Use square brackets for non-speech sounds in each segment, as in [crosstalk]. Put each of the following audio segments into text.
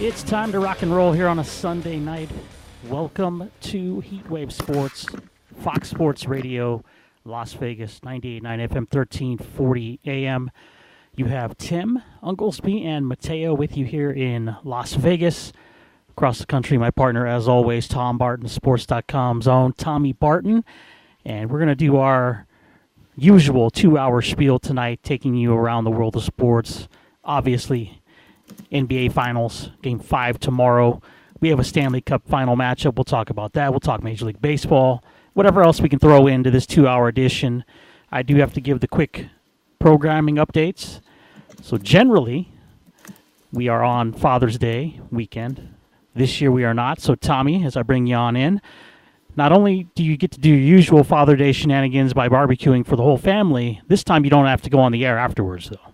It's time to rock and roll here on a Sunday night. Welcome to Heatwave Sports, Fox Sports Radio, Las Vegas, 98.9 FM, 1340 AM. You have Tim Unglesby and Mateo with you here in Las Vegas. Across the country, my partner, as always, Tom Barton, Sports.com's own Tommy Barton. And we're going to do our usual two hour spiel tonight, taking you around the world of sports. Obviously, NBA Finals, game five tomorrow. We have a Stanley Cup final matchup. We'll talk about that. We'll talk Major League Baseball, whatever else we can throw into this two hour edition. I do have to give the quick programming updates. So, generally, we are on Father's Day weekend. This year we are not. So, Tommy, as I bring you on in, not only do you get to do your usual Father Day shenanigans by barbecuing for the whole family, this time you don't have to go on the air afterwards, though.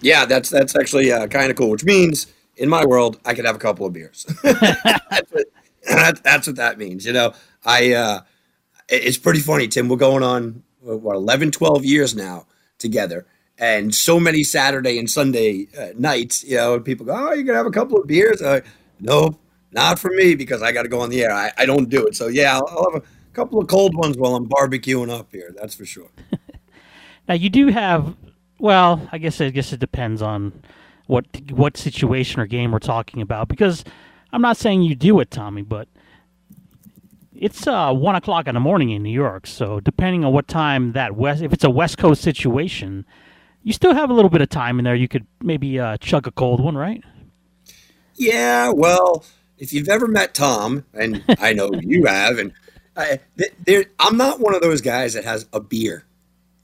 Yeah, that's that's actually uh, kind of cool. Which means, in my world, I could have a couple of beers. [laughs] [laughs] that's, what, that, that's what that means. You know, I uh, it's pretty funny, Tim. We're going on what 11, 12 years now together, and so many Saturday and Sunday uh, nights. You know, people go, "Oh, you're gonna have a couple of beers?" Uh, no, not for me because I got to go on the air. I, I don't do it. So yeah, I'll, I'll have a couple of cold ones while I'm barbecuing up here. That's for sure. [laughs] now you do have well, I guess I guess it depends on what what situation or game we're talking about. Because I'm not saying you do it, Tommy, but it's uh, one o'clock in the morning in New York. So depending on what time that west, if it's a West Coast situation, you still have a little bit of time in there. You could maybe uh, chug a cold one, right? Yeah. Well, if you've ever met Tom, and [laughs] I know you have, and I, I'm not one of those guys that has a beer,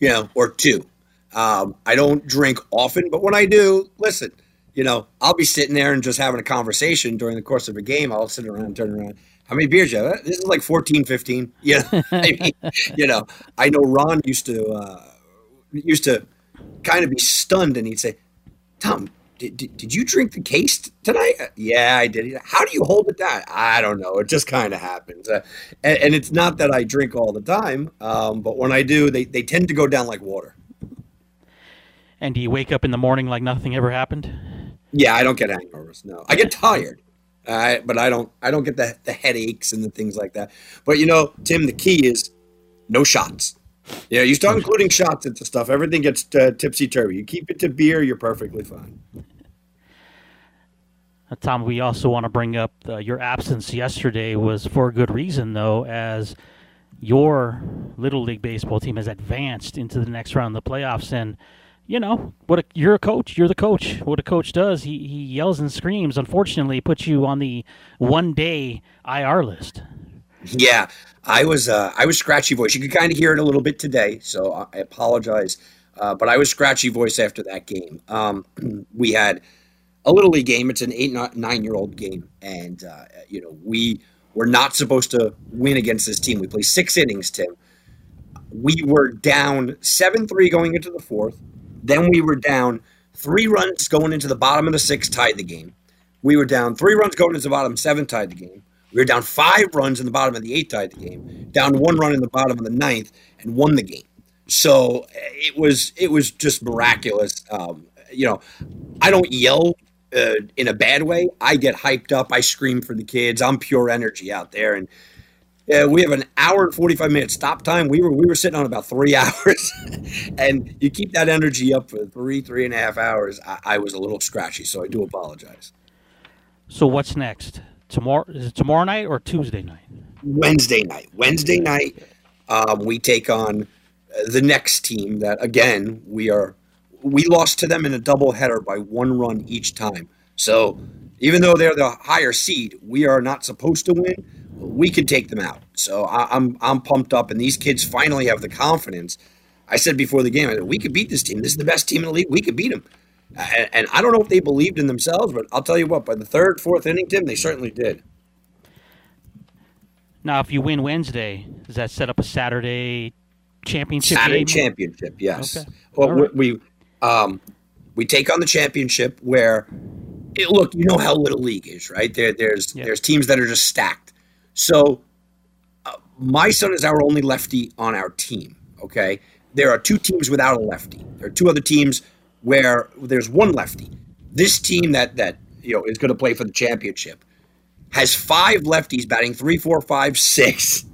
you know, or two. Um, I don't drink often, but when I do, listen, you know, I'll be sitting there and just having a conversation during the course of a game. I'll sit around, turn around. How many beers you have? This is like 14, 15. [laughs] You know, I mean, you know, I know Ron used to, uh, used to kind of be stunned and he'd say, Tom, did, did, did you drink the case tonight? Yeah, I did. How do you hold it down? I don't know. It just kind of happens. Uh, and, and, it's not that I drink all the time, um, but when I do, they, they tend to go down like water. And do you wake up in the morning like nothing ever happened? Yeah, I don't get hangovers. No, I get tired, uh, but I don't. I don't get the the headaches and the things like that. But you know, Tim, the key is no shots. Yeah, you start including shots into stuff, everything gets uh, tipsy turvy. You keep it to beer, you're perfectly fine. Uh, Tom, we also want to bring up uh, your absence yesterday was for a good reason, though, as your little league baseball team has advanced into the next round of the playoffs, and you know what a, you're a coach you're the coach. What a coach does he, he yells and screams unfortunately puts you on the one day ir list. Yeah i was uh, i was scratchy voice. You could kind of hear it a little bit today so i apologize uh, but i was scratchy voice after that game. Um, [clears throat] we had a little league game. It's an eight nine year old game and uh, you know we were not supposed to win against this team. We played six innings tim. We were down 7-3 going into the fourth then we were down three runs going into the bottom of the sixth, tied the game. We were down three runs going into the bottom seven, tied the game. We were down five runs in the bottom of the eighth, tied the game. Down one run in the bottom of the ninth, and won the game. So it was it was just miraculous. Um, you know, I don't yell uh, in a bad way. I get hyped up. I scream for the kids. I'm pure energy out there, and yeah, we have an hour and 45 minutes stop time. We were we were sitting on about three [laughs] hours, and you keep that energy up for three three and a half hours. I, I, was a little scratchy, so I do apologize. So what's next? Tomorrow is it tomorrow night or Tuesday night? Wednesday night. Wednesday night, um, we take on the next team. That again we are we lost to them in a doubleheader by one run each time. So even though they're the higher seed, we are not supposed to win we could take them out. So I, am I'm pumped up, and these kids finally have the confidence. I said before the game, I said, we could beat this team. This is the best team in the league. We could beat them. And, and I don't know if they believed in themselves, but I'll tell you what, by the third, fourth inning, Tim, they certainly did. Now, if you win Wednesday, does that set up a Saturday championship Saturday game? championship, yes. Okay. Well, right. we um, we take on the championship where, it, look, you know how little league is, right? There, there's there's teams that are just stacked. So uh, my son is our only lefty on our team. Okay. There are two teams without a lefty. There are two other teams where there's one lefty. This team that that you know is going to play for the championship, has five lefties batting three, four, five, six,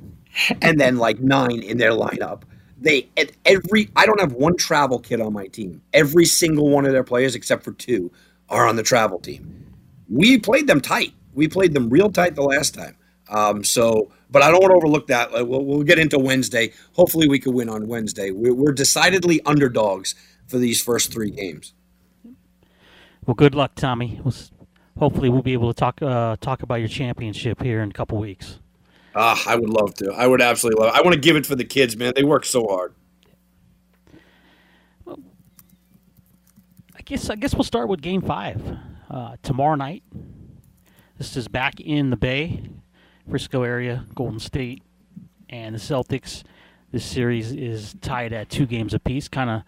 and then like nine in their lineup. They at every I don't have one travel kid on my team. Every single one of their players, except for two, are on the travel team. We played them tight. We played them real tight the last time. Um, so, but I don't want to overlook that. We'll, we'll get into Wednesday. Hopefully, we can win on Wednesday. We're, we're decidedly underdogs for these first three games. Well, good luck, Tommy. We'll, hopefully, we'll be able to talk uh, talk about your championship here in a couple weeks. Uh, I would love to. I would absolutely love. It. I want to give it for the kids, man. They work so hard. Well, I guess I guess we'll start with Game Five uh, tomorrow night. This is back in the Bay, Frisco area, Golden State, and the Celtics. This series is tied at two games apiece. Kind of,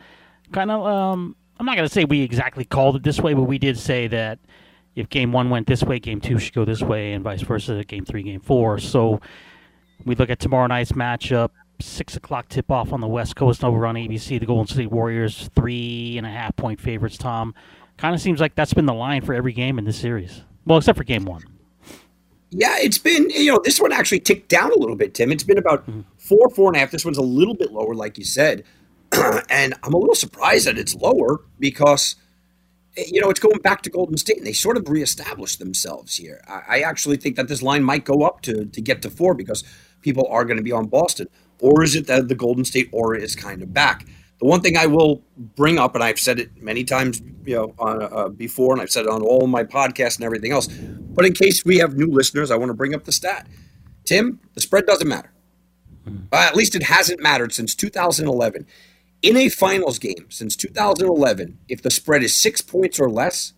kind of. Um, I'm not to say we exactly called it this way, but we did say that if game one went this way, game two should go this way, and vice versa, game three, game four. So we look at tomorrow night's matchup, six o'clock tip off on the West Coast over on ABC. The Golden State Warriors, three and a half point favorites. Tom, kind of seems like that's been the line for every game in this series. Well, except for game one. Yeah, it's been you know this one actually ticked down a little bit, Tim. It's been about mm-hmm. four, four and a half. This one's a little bit lower, like you said, [clears throat] and I'm a little surprised that it's lower because you know, it's going back to Golden State, and they sort of reestablished themselves here. I, I actually think that this line might go up to to get to four because people are going to be on Boston, or is it that the Golden State aura is kind of back? The one thing I will bring up, and I've said it many times, you know, uh, uh, before, and I've said it on all my podcasts and everything else. But in case we have new listeners, I want to bring up the stat. Tim, the spread doesn't matter. Uh, at least it hasn't mattered since 2011 in a finals game since 2011, if the spread is six points or less,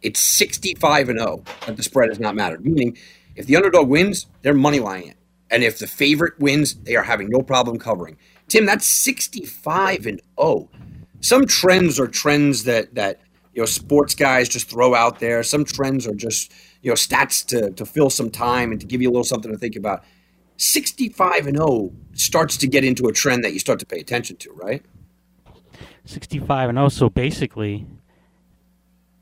it's 65 and 0 that the spread has not mattered. Meaning, if the underdog wins, they're money lining it. And if the favorite wins, they are having no problem covering. Tim, that's 65 and 0. Some trends are trends that that you know sports guys just throw out there. Some trends are just you know stats to to fill some time and to give you a little something to think about. 65 and 0 starts to get into a trend that you start to pay attention to, right? 65 and 0. So basically,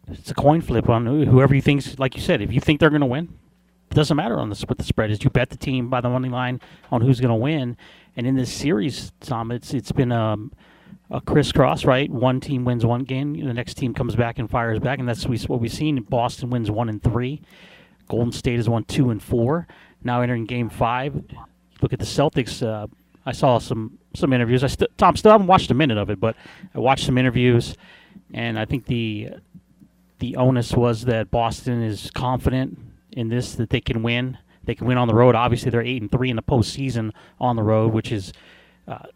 it's a coin flip on whoever you think. Like you said, if you think they're going to win, it doesn't matter on this what the spread is. You bet the team by the money line on who's going to win. And in this series, Tom, it's it's been um, a crisscross, right? One team wins one game, the next team comes back and fires back, and that's what we've seen. Boston wins one and three. Golden State has won two and four. Now entering Game Five, look at the Celtics. Uh, I saw some some interviews. I st- Tom still haven't watched a minute of it, but I watched some interviews, and I think the the onus was that Boston is confident in this that they can win. They can win on the road. Obviously, they're eight and three in the postseason on the road, which is uh,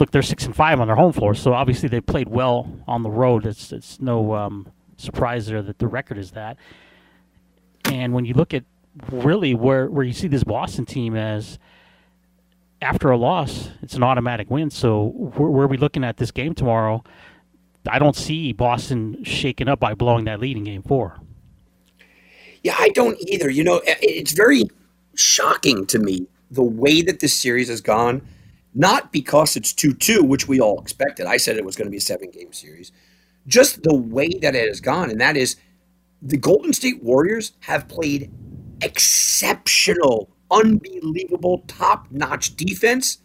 look they're six and five on their home floor. So obviously they played well on the road. It's it's no um, surprise there that the record is that. And when you look at really where where you see this Boston team as after a loss, it's an automatic win. So where, where are we looking at this game tomorrow? I don't see Boston shaken up by blowing that lead in Game Four. Yeah, I don't either. You know, it's very shocking to me the way that this series has gone. Not because it's two two, which we all expected. I said it was going to be a seven game series. Just the way that it has gone, and that is the Golden State Warriors have played exceptional, unbelievable, top notch defense,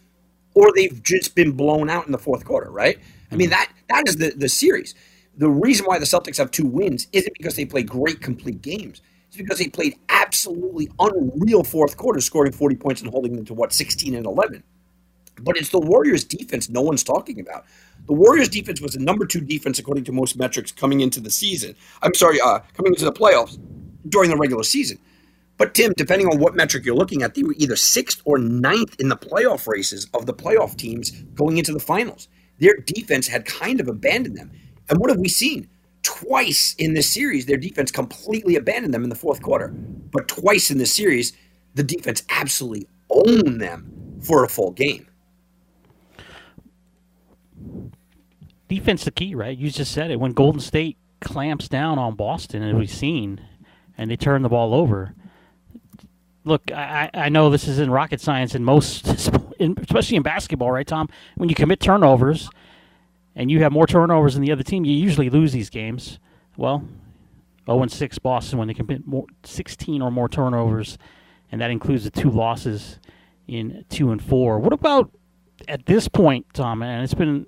or they've just been blown out in the fourth quarter, right? I mean, mm-hmm. that that is the, the series. The reason why the Celtics have two wins isn't because they play great complete games. It's because they played absolutely unreal fourth quarter, scoring 40 points and holding them to what, 16 and 11. But it's the Warriors' defense no one's talking about. The Warriors' defense was the number two defense according to most metrics coming into the season. I'm sorry, uh, coming into the playoffs during the regular season. But Tim, depending on what metric you're looking at, they were either sixth or ninth in the playoff races of the playoff teams going into the finals. Their defense had kind of abandoned them. And what have we seen? Twice in this series, their defense completely abandoned them in the fourth quarter. But twice in this series, the defense absolutely owned them for a full game. Defense the key, right? You just said it. When Golden State clamps down on Boston, as we've seen, and they turn the ball over – look, I, I know this is in rocket science in most, [laughs] especially in basketball, right, Tom? When you commit turnovers and you have more turnovers than the other team, you usually lose these games. Well, 0 6 Boston when they commit more, 16 or more turnovers, and that includes the two losses in 2 and 4. What about at this point, Tom? And it's been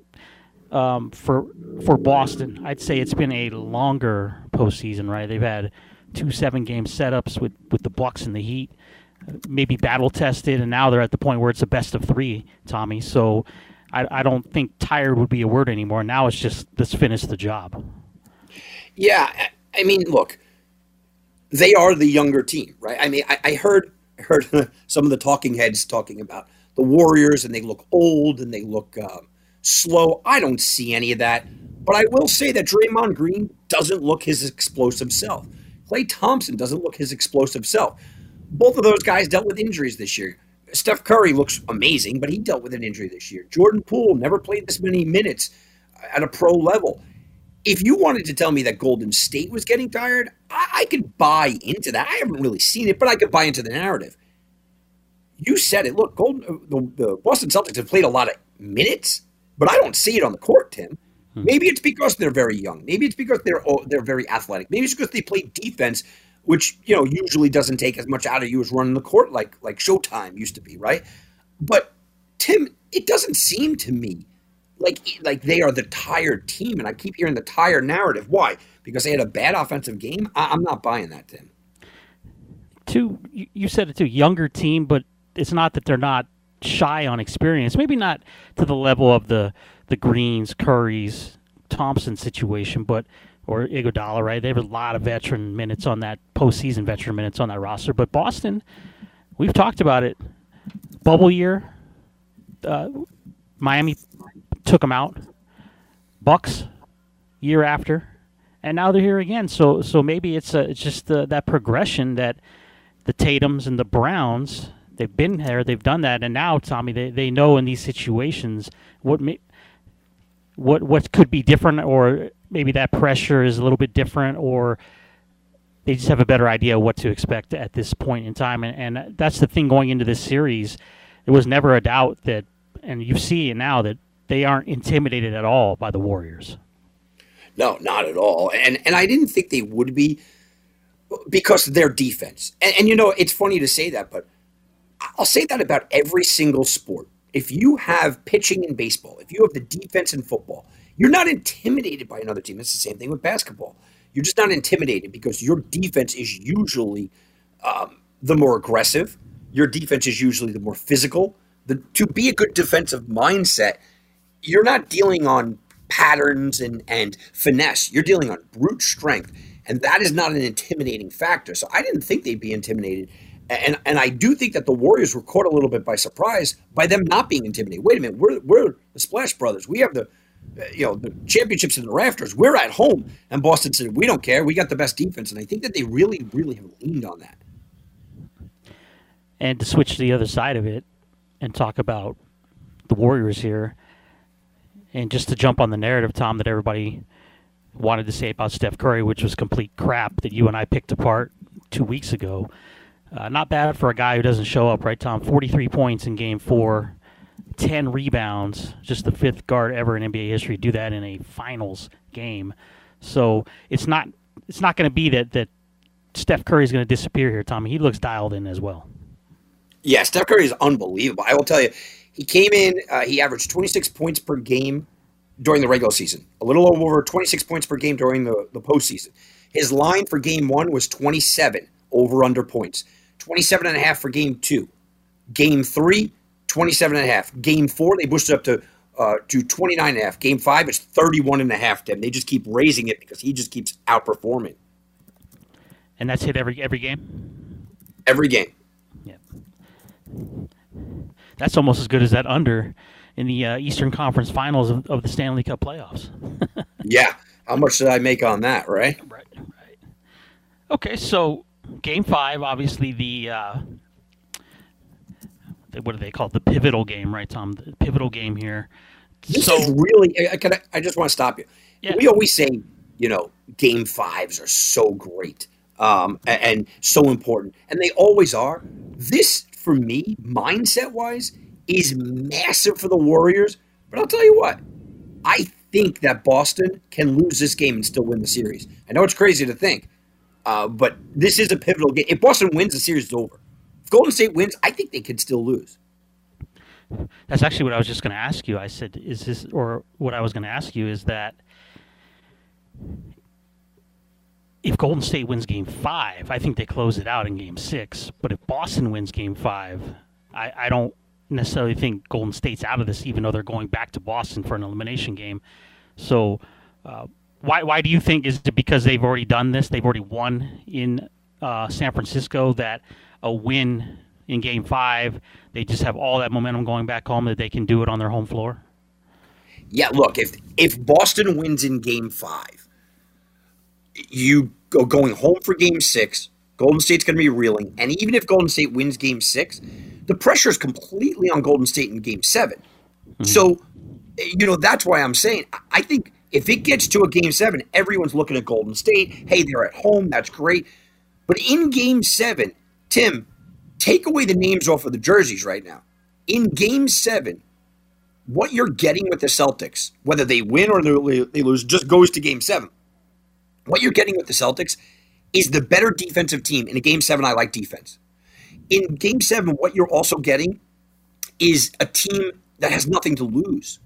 um, for for Boston. I'd say it's been a longer postseason. Right? They've had two seven game setups with with the Bucks and the Heat. Maybe battle tested, and now they're at the point where it's a best of three, Tommy. So I, I don't think tired would be a word anymore. Now it's just let's finish the job. Yeah, I mean, look, they are the younger team, right? I mean, I, I heard heard [laughs] some of the talking heads talking about the Warriors, and they look old and they look um, slow. I don't see any of that, but I will say that Draymond Green doesn't look his explosive self. Klay Thompson doesn't look his explosive self. Both of those guys dealt with injuries this year. Steph Curry looks amazing, but he dealt with an injury this year. Jordan Poole never played this many minutes at a pro level if you wanted to tell me that Golden State was getting tired, I, I could buy into that. I haven't really seen it, but I could buy into the narrative. You said it. Look, Golden, uh, the, the Boston Celtics have played a lot of minutes, but I don't see it on the court, Tim. Hmm. Maybe it's because they're very young. Maybe it's because they're they're very athletic. Maybe it's because they play defense, which you know usually doesn't take as much out of you as running the court like like Showtime used to be, right? But Tim, it doesn't seem to me like like they are the tired team, and I keep hearing the tired narrative. Why? Because they had a bad offensive game. I, am not buying that, Tim. Two, you said it too. Younger team, but it's not that they're not shy on experience. Maybe not to the level of the the Greens, Currys, Thompson situation, but or Iguodala, right? They have a lot of veteran minutes on that postseason veteran minutes on that roster. But Boston, we've talked about it. Bubble year, uh, Miami took them out. Bucks year after, and now they're here again. So so maybe it's a, it's just the, that progression that the Tatum's and the Browns they've been there, they've done that, and now Tommy they, they know in these situations what may, what what could be different, or maybe that pressure is a little bit different, or they just have a better idea what to expect at this point in time, and, and that's the thing going into this series. There was never a doubt that, and you see it now that they aren't intimidated at all by the Warriors. No, not at all. And and I didn't think they would be because of their defense. And, and you know, it's funny to say that, but I'll say that about every single sport. If you have pitching in baseball, if you have the defense in football, you're not intimidated by another team. It's the same thing with basketball. You're just not intimidated because your defense is usually um, the more aggressive. Your defense is usually the more physical. The, to be a good defensive mindset, you're not dealing on patterns and, and finesse. You're dealing on brute strength. And that is not an intimidating factor. So I didn't think they'd be intimidated. And, and I do think that the Warriors were caught a little bit by surprise by them not being intimidated. Wait a minute, we're, we're the Splash Brothers. We have the you know the championships in the rafters. We're at home, and Boston said we don't care. We got the best defense, and I think that they really, really have leaned on that. And to switch to the other side of it and talk about the Warriors here, and just to jump on the narrative, Tom, that everybody wanted to say about Steph Curry, which was complete crap that you and I picked apart two weeks ago. Uh, not bad for a guy who doesn't show up, right, Tom? 43 points in game four, 10 rebounds, just the fifth guard ever in NBA history do that in a finals game. So it's not it's not going to be that that Steph Curry is going to disappear here, Tommy. He looks dialed in as well. Yeah, Steph Curry is unbelievable. I will tell you, he came in, uh, he averaged 26 points per game during the regular season, a little over 26 points per game during the, the postseason. His line for game one was 27 over under points, 27 and a half for game two. Game three, 27 and a half. Game four, they boosted up to uh, to 29 and a half. Game five, it's 31 and a half to. They just keep raising it because he just keeps outperforming. And that's hit every every game? Every game. Yeah that's almost as good as that under in the uh, Eastern Conference Finals of, of, the Stanley Cup playoffs. [laughs] yeah, how much did I make on that? Right. Right. Right. Okay, so Game Five, obviously the. Uh, what do they call it? The pivotal game, right, Tom? The pivotal game here. This so, is really. I, can I, I just want to stop you. Yeah. We always say, you know, game fives are so great um, and, and so important, and they always are. This for me, mindset wise, is massive for the Warriors. But I'll tell you what, I think that Boston can lose this game and still win the series. I know it's crazy to think, Uh, but this is a pivotal game. If Boston wins, the series is over. Golden State wins, I think they could still lose. That's actually what I was just going to ask you. I said, is this, or what I was going to ask you is that if Golden State wins game five, I think they close it out in game six. But if Boston wins game five, I, I don't necessarily think Golden State's out of this, even though they're going back to Boston for an elimination game. So, uh, why why do you think is it because they've already done this? They've already won in uh, San Francisco. That a win in Game Five, they just have all that momentum going back home that they can do it on their home floor. Yeah, look if if Boston wins in Game Five, you go going home for Game Six. Golden State's going to be reeling, and even if Golden State wins Game Six, the pressure is completely on Golden State in Game 7 mm-hmm. So, you know that's why I'm saying I think if it gets to a game seven, everyone's looking at Golden State. Hey, they're at home. That's great. But in game seven, Tim, take away the names off of the jerseys right now. In game seven, what you're getting with the Celtics, whether they win or they lose, just goes to game seven. What you're getting with the Celtics is the better defensive team. In a game seven, I like defense. In game seven, what you're also getting is a team that has nothing to lose,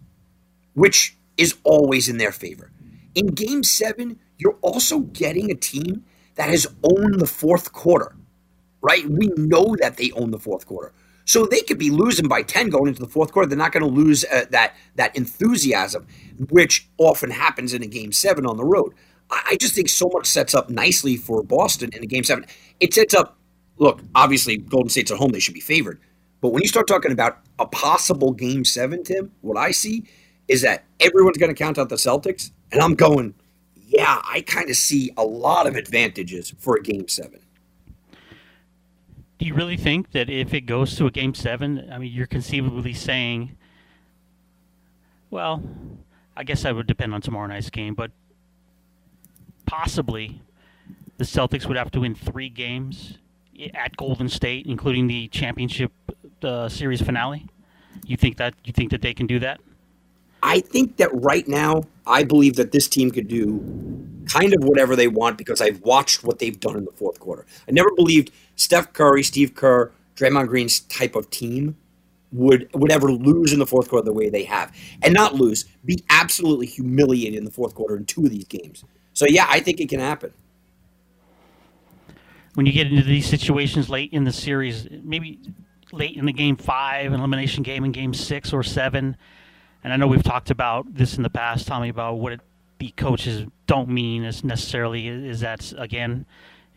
which is always in their favor. In game seven, you're also getting a team that has owned the fourth quarter, right? We know that they own the fourth quarter. So they could be losing by 10 going into the fourth quarter. They're not going to lose uh, that, that enthusiasm, which often happens in a game seven on the road. I, I just think so much sets up nicely for Boston in a game seven. It sets up, look, obviously, Golden State's at home, they should be favored. But when you start talking about a possible game seven, Tim, what I see is that everyone's going to count out the Celtics, and I'm going, yeah, I kind of see a lot of advantages for a game seven. Do you really think that if it goes to a game seven, I mean, you're conceivably saying, well, I guess that would depend on tomorrow night's game, but possibly the Celtics would have to win three games at Golden State, including the championship uh, series finale. You think that you think that they can do that? I think that right now, I believe that this team could do kind of whatever they want because I've watched what they've done in the fourth quarter. I never believed Steph Curry, Steve Kerr, Draymond Green's type of team would would ever lose in the fourth quarter the way they have, and not lose, be absolutely humiliated in the fourth quarter in two of these games. So yeah, I think it can happen. When you get into these situations late in the series, maybe late in the game five, elimination game in game six or seven and I know we've talked about this in the past, Tommy, about what it, the coaches don't mean as necessarily is that again,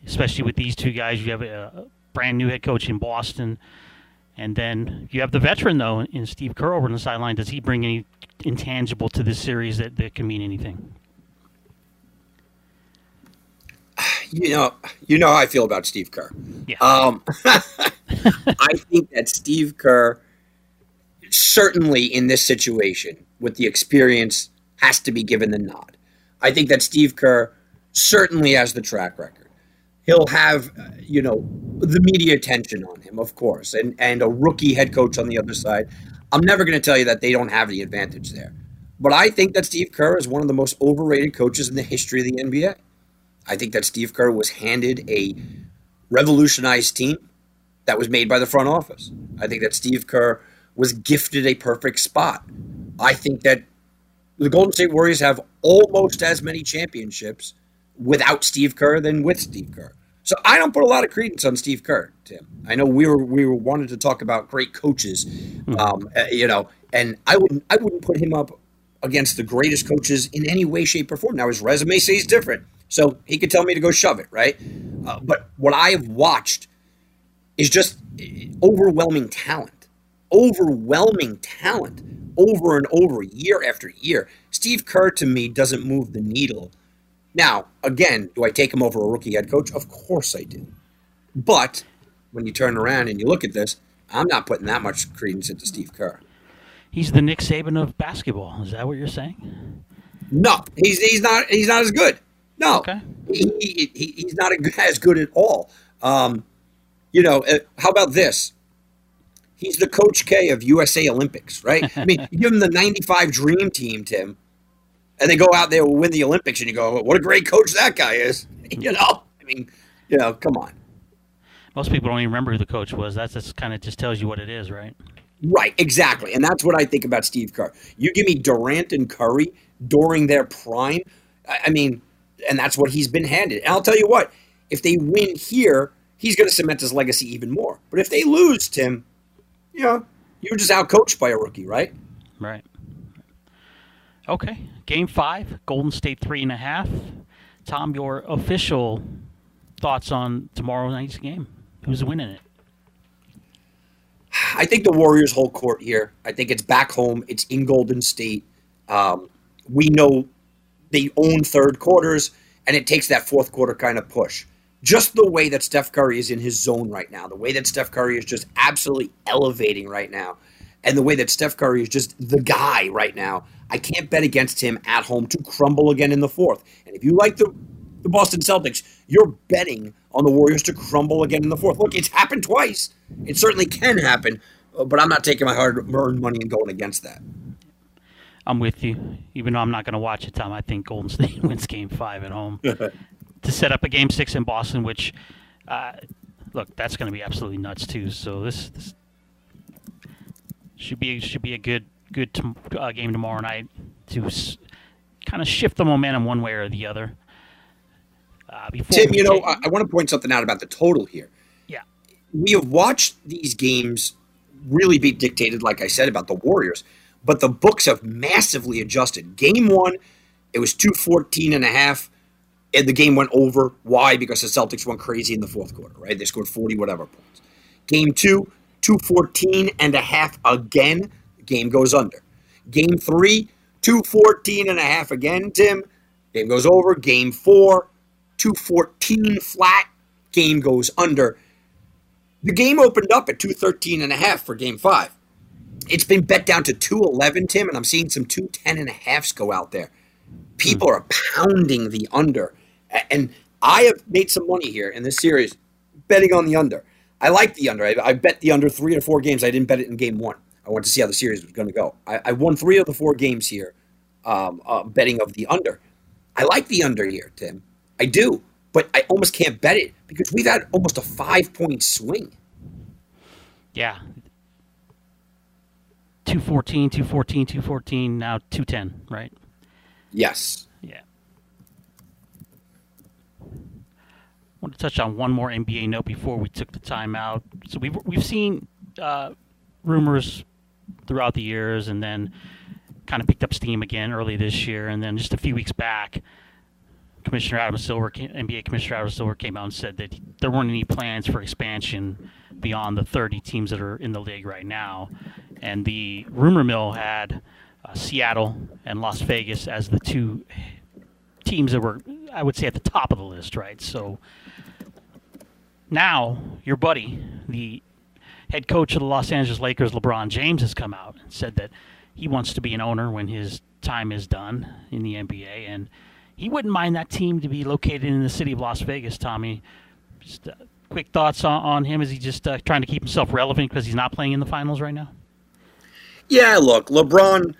especially with these two guys, you have a brand new head coach in Boston, and then you have the veteran though in Steve Kerr over on the sideline. Does he bring any intangible to this series that, that can mean anything? You know, you know how I feel about Steve Kerr. Yeah. Um, [laughs] [laughs] I think that Steve Kerr certainly in this situation with the experience has to be given the nod. I think that Steve Kerr certainly has the track record. He'll have, uh, you know, the media attention on him, of course, and and a rookie head coach on the other side. I'm never going to tell you that they don't have the advantage there. But I think that Steve Kerr is one of the most overrated coaches in the history of the NBA. I think that Steve Kerr was handed a revolutionized team that was made by the front office. I think that Steve Kerr was gifted a perfect spot. I think that the Golden State Warriors have almost as many championships without Steve Kerr than with Steve Kerr. So I don't put a lot of credence on Steve Kerr, Tim. I know we were we were wanted to talk about great coaches, hmm. um, uh, you know, and I wouldn't I wouldn't put him up against the greatest coaches in any way, shape, or form. Now his resume says different, so he could tell me to go shove it, right? Uh, but what I have watched is just overwhelming talent overwhelming talent over and over, year after year. Steve Kerr to me doesn't move the needle. Now, again, do I take him over a rookie head coach? Of course I do. But when you turn around and you look at this, I'm not putting that much credence into Steve Kerr. He's the Nick Saban of basketball. Is that what you're saying? No, he's he's not he's not as good. No, okay. he, he, he, he's not as good at all. Um, you know, uh, how about this? He's the Coach K of USA Olympics, right? [laughs] I mean, you give him the 95 Dream Team, Tim, and they go out there and win the Olympics, and you go, what a great coach that guy is. [laughs] You know, I mean, you know, come on. Most people don't even remember who the coach was. That's just kind of just tells you what it is, right? Right, exactly. And that's what I think about Steve Kerr. You give me Durant and Curry during their prime. I mean, and that's what he's been handed. And I'll tell you what, if they win here, he's going to cement his legacy even more. But if they lose, Tim, you know, you're just outcoached by a rookie, right? Right. Okay. Game five, Golden State three and a half. Tom, your official thoughts on tomorrow night's game? Who's winning it? I think the Warriors hold court here. I think it's back home. It's in Golden State. Um, we know they own third quarters, and it takes that fourth quarter kind of push. Just the way that Steph Curry is in his zone right now, the way that Steph Curry is just absolutely elevating right now, and the way that Steph Curry is just the guy right now. I can't bet against him at home to crumble again in the fourth. And if you like the the Boston Celtics, you're betting on the Warriors to crumble again in the fourth. Look, it's happened twice. It certainly can happen, uh, but I'm not taking my hard-earned money and going against that. I'm with you. Even though I'm not going to watch it, Tom, I think Golden State [laughs] wins Game Five at home [laughs] to set up a Game Six in Boston. Which, uh, look, that's going to be absolutely nuts too. So this, this should be should be a good good t- uh, game tomorrow night to s- kind of shift the momentum one way or the other. Uh, Tim, you know, I, I want to point something out about the total here. Yeah, we have watched these games really be dictated, like I said, about the Warriors, but the books have massively adjusted. Game one, it was 214 and a half, and the game went over. Why? Because the Celtics went crazy in the fourth quarter, right? They scored 40 whatever points. Game two, 214 and a half again. Game goes under. Game three, 214 and a half again, Tim. Game goes over. Game four, 214 flat. Game goes under. The game opened up at 213 and a half for game five. It's been bet down to 211, Tim, and I'm seeing some 210 and a halfs go out there. People hmm. are pounding the under. And I have made some money here in this series betting on the under. I like the under. I, I bet the under three or four games. I didn't bet it in game one. I wanted to see how the series was going to go. I, I, won three of the four games here, um, uh, betting of the under. I like the under here, Tim. I do, but I almost can't bet it because we've had almost a five point swing. Yeah. 214, 214, 214, now 210, right? Yes. Yeah. I want to touch on one more NBA note before we took the time out. So we've, we've seen uh, rumors throughout the years and then kind of picked up steam again early this year. And then just a few weeks back, Commissioner Adam Silver, NBA Commissioner Adam Silver, came out and said that there weren't any plans for expansion beyond the 30 teams that are in the league right now. And the rumor mill had uh, Seattle and Las Vegas as the two teams that were, I would say, at the top of the list, right? So now your buddy, the head coach of the Los Angeles Lakers, LeBron James, has come out and said that he wants to be an owner when his time is done in the NBA. And he wouldn't mind that team to be located in the city of Las Vegas, Tommy. Just uh, quick thoughts on, on, him. Is he just uh, trying to keep himself relevant because he's not playing in the finals right now? Yeah, look, LeBron,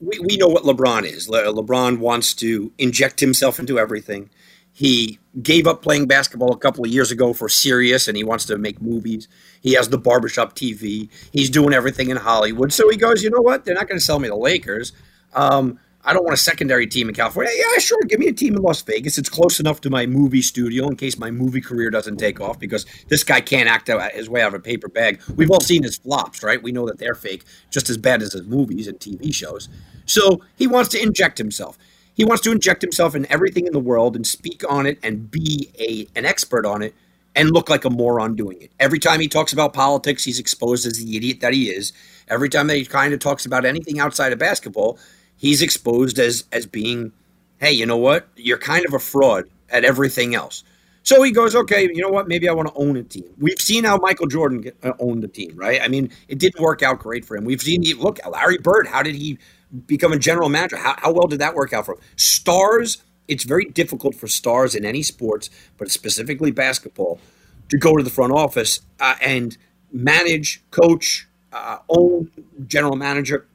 we, we know what LeBron is. Le- LeBron wants to inject himself into everything. He gave up playing basketball a couple of years ago for serious, and he wants to make movies. He has the barbershop TV. He's doing everything in Hollywood. So he goes, you know what? They're not going to sell me the Lakers. Um, I don't want a secondary team in California. Yeah, sure. Give me a team in Las Vegas. It's close enough to my movie studio in case my movie career doesn't take off because this guy can't act out his way out of a paper bag. We've all seen his flops, right? We know that they're fake, just as bad as his movies and TV shows. So he wants to inject himself. He wants to inject himself in everything in the world and speak on it and be a an expert on it and look like a moron doing it. Every time he talks about politics, he's exposed as the idiot that he is. Every time that he kind of talks about anything outside of basketball, he's exposed as as being, hey, you know what? You're kind of a fraud at everything else. So he goes, okay, you know what? Maybe I want to own a team. We've seen how Michael Jordan uh, owned the team, right? I mean, it didn't work out great for him. We've seen, look, Larry Bird, how did he become a general manager? How, how well did that work out for him? Stars, it's very difficult for stars in any sports, but specifically basketball, to go to the front office uh, and manage, coach, uh, own general manager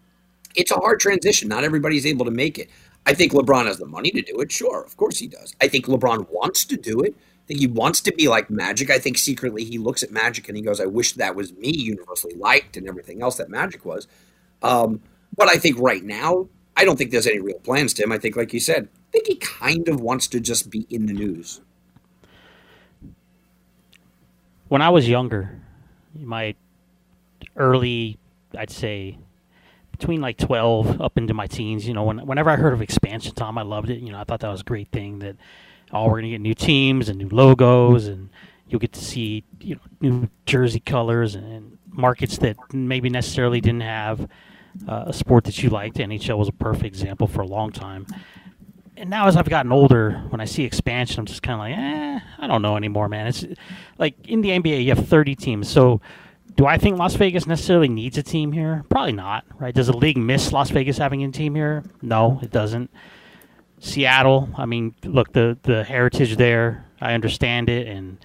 it's a hard transition. Not everybody's able to make it. I think LeBron has the money to do it. Sure, of course he does. I think LeBron wants to do it. I think he wants to be like Magic. I think secretly he looks at Magic and he goes, "I wish that was me, universally liked, and everything else that Magic was." Um, but I think right now, I don't think there's any real plans to him. I think, like you said, I think he kind of wants to just be in the news. When I was younger, my early, I'd say, between like 12 up into my teens, you know, when, whenever I heard of expansion, Tom, I loved it. You know, I thought that was a great thing that oh, we're going to get new teams and new logos, and you'll get to see you know new jersey colors and markets that maybe necessarily didn't have uh, a sport that you liked. NHL was a perfect example for a long time. And now, as I've gotten older, when I see expansion, I'm just kind of like, eh, I don't know anymore, man. It's like in the NBA, you have 30 teams. So, do I think Las Vegas necessarily needs a team here? Probably not, right? Does the league miss Las Vegas having a team here? No, it doesn't. Seattle. I mean, look, the the heritage there. I understand it, and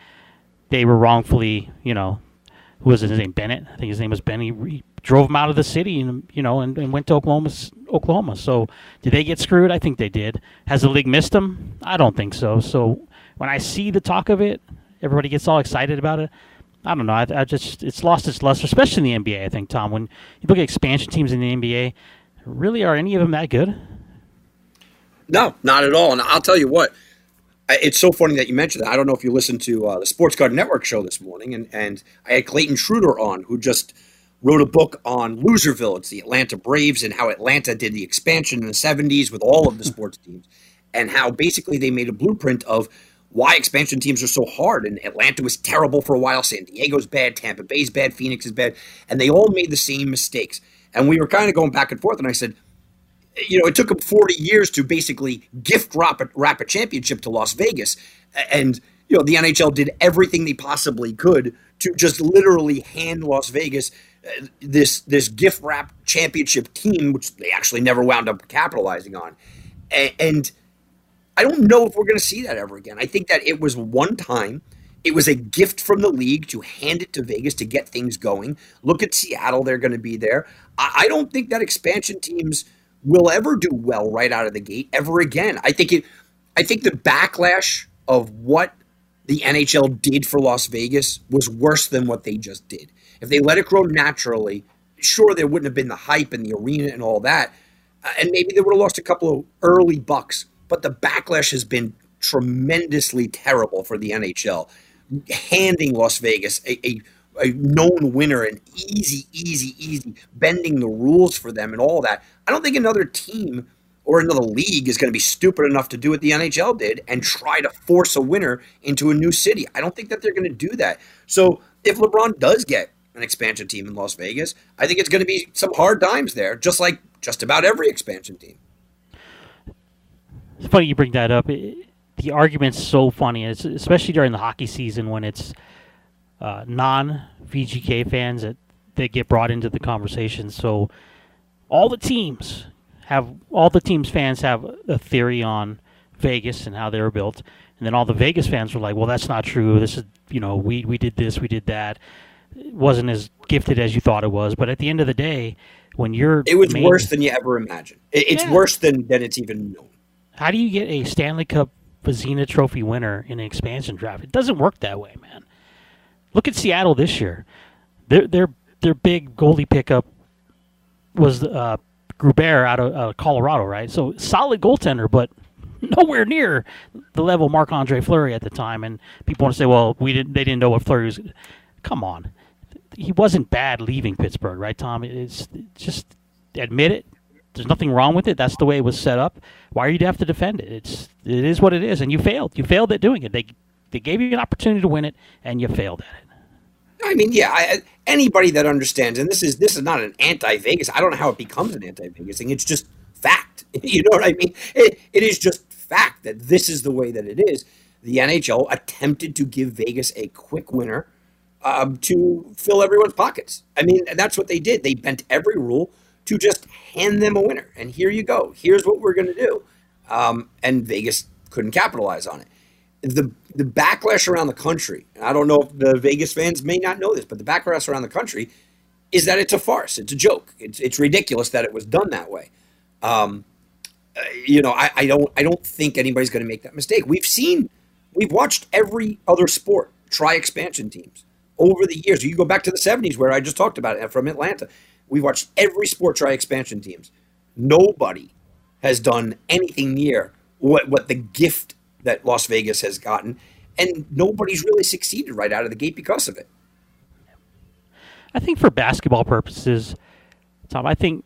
they were wrongfully, you know, who was his name? Bennett. I think his name was Benny. He drove him out of the city, and you know, and, and went to Oklahoma. Oklahoma. So, did they get screwed? I think they did. Has the league missed them? I don't think so. So, when I see the talk of it, everybody gets all excited about it. I don't know. I, I just it's lost its luster, especially in the NBA. I think Tom, when you look at expansion teams in the NBA, really are any of them that good? No, not at all. And I'll tell you what, it's so funny that you mentioned that. I don't know if you listened to uh, the Sports Card Network show this morning, and, and I had Clayton Trutor on, who just wrote a book on Loserville. It's the Atlanta Braves and how Atlanta did the expansion in the 70s with all of the sports teams, and how basically they made a blueprint of why expansion teams are so hard. And Atlanta was terrible for a while, San Diego's bad, Tampa Bay's bad, Phoenix is bad, and they all made the same mistakes. And we were kind of going back and forth, and I said, you know, it took them 40 years to basically gift wrap a, wrap a championship to Las Vegas. And, you know, the NHL did everything they possibly could to just literally hand Las Vegas uh, this this gift wrap championship team, which they actually never wound up capitalizing on. And, I don't know if we're going to see that ever again. I think that it was one time. It was a gift from the league to hand it to Vegas to get things going. Look at Seattle; they're going to be there. I don't think that expansion teams – will ever do well right out of the gate ever again. I think it. I think the backlash of what the NHL did for Las Vegas was worse than what they just did. If they let it grow naturally, sure there wouldn't have been the hype and the arena and all that, uh, and maybe they would have lost a couple of early bucks. But the backlash has been tremendously terrible for the NHL, handing Las Vegas a, a a known winner and easy, easy, easy, bending the rules for them and all that. I don't think another team or another league is going to be stupid enough to do what the NHL did and try to force a winner into a new city. I don't think that they're going to do that. So if LeBron does get an expansion team in Las Vegas, I think it's going to be some hard times there, just like just about every expansion team. It's funny you bring that up. It, the argument's so funny, especially during the hockey season when it's uh, non VGK fans that, that get brought into the conversation. So all the teams have all the teams fans have a theory on Vegas and how they were built, and then all the Vegas fans were like, "Well, that's not true. This is you know we we did this, we did that. It wasn't as gifted as you thought it was." But at the end of the day, when you're it was main, worse than you ever imagined. It, it's yeah. worse than than it's even known. How do you get a Stanley Cup Vezina Trophy winner in an expansion draft? It doesn't work that way, man. Look at Seattle this year. Their their their big goalie pickup was uh, Grubauer out of uh, Colorado, right? So solid goaltender, but [laughs] nowhere near the level Marc Andre Fleury at the time. And people want to say, well, we didn't they didn't know what Fleury was. Come on, he wasn't bad leaving Pittsburgh, right, Tom? It's just admit it. There's nothing wrong with it. That's the way it was set up. Why are you to have to defend it? It's it is what it is, and you failed. You failed at doing it. They they gave you an opportunity to win it, and you failed at it. I mean, yeah, I, anybody that understands, and this is this is not an anti-Vegas. I don't know how it becomes an anti-Vegas thing. It's just fact. [laughs] You know what I mean? It, it is just fact that this is the way that it is. The NHL attempted to give Vegas a quick winner um, to fill everyone's pockets. I mean, that's what they did. They bent every rule to just hand them a winner. And here you go. Here's what we're going to do. Um, and Vegas couldn't capitalize on it the the backlash around the country. I don't know if the Vegas fans may not know this, but the backlash around the country is that it's a farce. It's a joke. It's it's ridiculous that it was done that way. Um, uh, you know, I, I don't I don't think anybody's going to make that mistake. We've seen We've watched every other sport try expansion teams over the years. You go back to the 70s where I just talked about it from Atlanta. We've watched every sport try expansion teams. Nobody has done anything near what, what the gift that Las Vegas has gotten, and nobody's really succeeded right out of the gate because of it. I think for basketball purposes, Tom, I think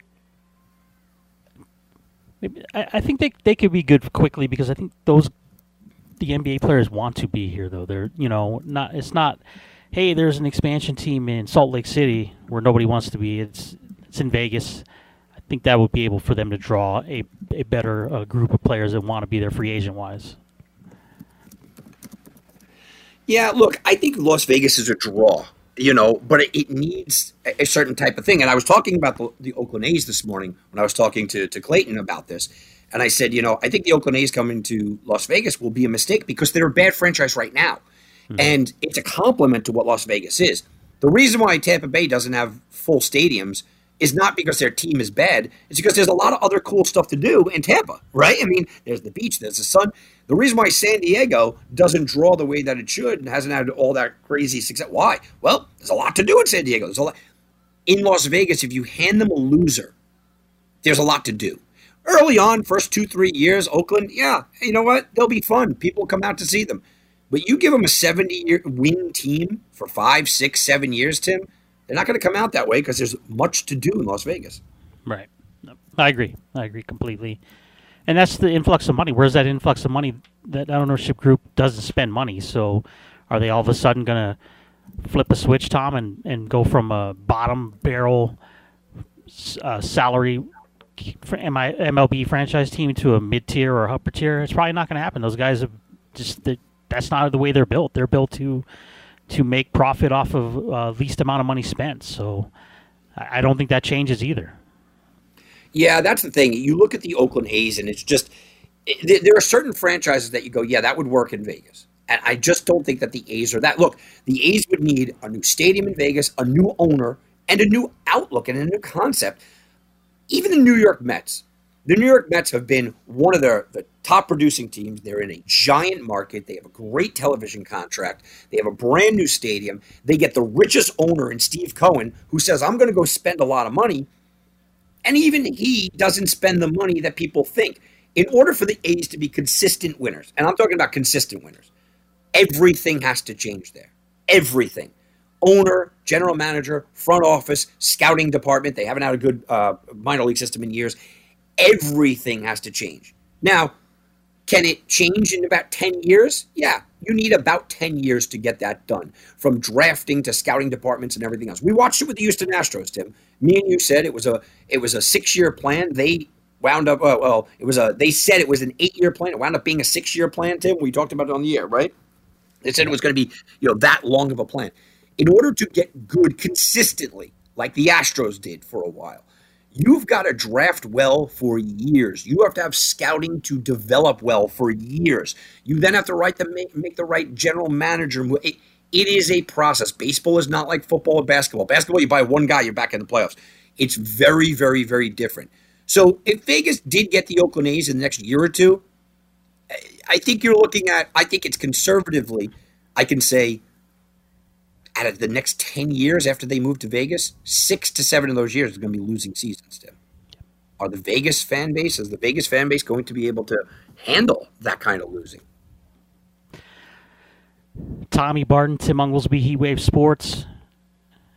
I, think they they could be good quickly because I think those the NBA players want to be here though. They're you know not it's not hey there's an expansion team in Salt Lake City where nobody wants to be. It's it's in Vegas. I think that would be able for them to draw a a better uh, group of players that want to be there free agent wise. Yeah, look, I think Las Vegas is a draw you know, but it, it, needs a certain type of thing. And I was talking about the, the, Oakland A's this morning when I was talking to, to Clayton about this. And I said, you know, I think the Oakland A's coming to Las Vegas will be a mistake because they're a bad franchise right now. Mm-hmm. And it's a compliment to what Las Vegas is. The reason why Tampa Bay doesn't have full stadiums – is not because their team is bad. It's because there's a lot of other cool stuff to do in Tampa, right? I mean, there's the beach, there's the sun. The reason why San Diego doesn't draw the way that it should and hasn't had all that crazy success. Why? Well, there's a lot to do in San Diego. There's a lot. In Las Vegas, if you hand them a loser, there's a lot to do. Early on, first two, three years, Oakland, yeah, you know what? They'll be fun. People come out to see them. But you give them a 70 year win team for five, six, seven years, Tim, they're not going to come out that way because there's much to do in Las Vegas. Right. I agree. I agree completely. And that's the influx of money. Where's that influx of money? That ownership group doesn't spend money. So are they all of a sudden going to flip a switch, Tom, and, and go from a bottom barrel uh, salary MLB franchise team to a mid tier or upper tier? It's probably not going to happen. Those guys have just that's not the way they're built. They're built to to make profit off of uh, least amount of money spent. So I don't think that changes either. Yeah, that's the thing. You look at the Oakland A's, and it's just there are certain franchises that you go, yeah, that would work in Vegas. And I just don't think that the A's are that. Look, the A's would need a new stadium in Vegas, a new owner, and a new outlook and a new concept. Even the New York Mets, the New York Mets have been one of the, the top producing teams. They're in a giant market. They have a great television contract. They have a brand new stadium. They get the richest owner in Steve Cohen, who says, I'm going to go spend a lot of money. And even he doesn't spend the money that people think. In order for the A's to be consistent winners, and I'm talking about consistent winners, everything has to change there. Everything owner, general manager, front office, scouting department. They haven't had a good uh, minor league system in years everything has to change. Now, can it change in about 10 years? Yeah, you need about 10 years to get that done, from drafting to scouting departments and everything else. We watched it with the Houston Astros, Tim. Me and you said it was a it was a 6-year plan. They wound up uh, well, it was a they said it was an 8-year plan. It wound up being a 6-year plan, Tim. We talked about it on the air, right? They said it was going to be, you know, that long of a plan. In order to get good consistently, like the Astros did for a while, You've got to draft well for years. You have to have scouting to develop well for years. You then have to write the make, make the right general manager. It, it is a process. Baseball is not like football or basketball. Basketball, you buy one guy, you're back in the playoffs. It's very, very, very different. So if Vegas did get the Oakland A's in the next year or two, I think you're looking at. I think it's conservatively. I can say out of the next 10 years after they move to Vegas, six to seven of those years are going to be losing seasons, Tim. Are the Vegas fan base, is the Vegas fan base going to be able to handle that kind of losing? Tommy Barton, Tim Unglesby, Heat Wave Sports.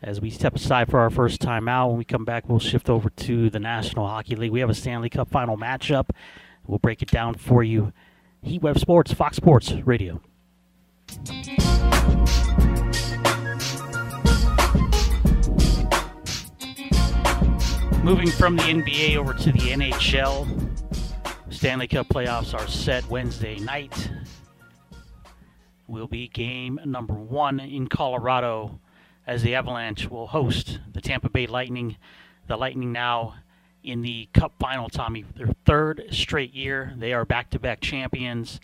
As we step aside for our first time out, when we come back, we'll shift over to the National Hockey League. We have a Stanley Cup final matchup. We'll break it down for you. Heat Sports, Fox Sports Radio. Moving from the NBA over to the NHL, Stanley Cup playoffs are set Wednesday night. Will be game number one in Colorado as the Avalanche will host the Tampa Bay Lightning. The Lightning now in the Cup final, Tommy, their third straight year. They are back to back champions,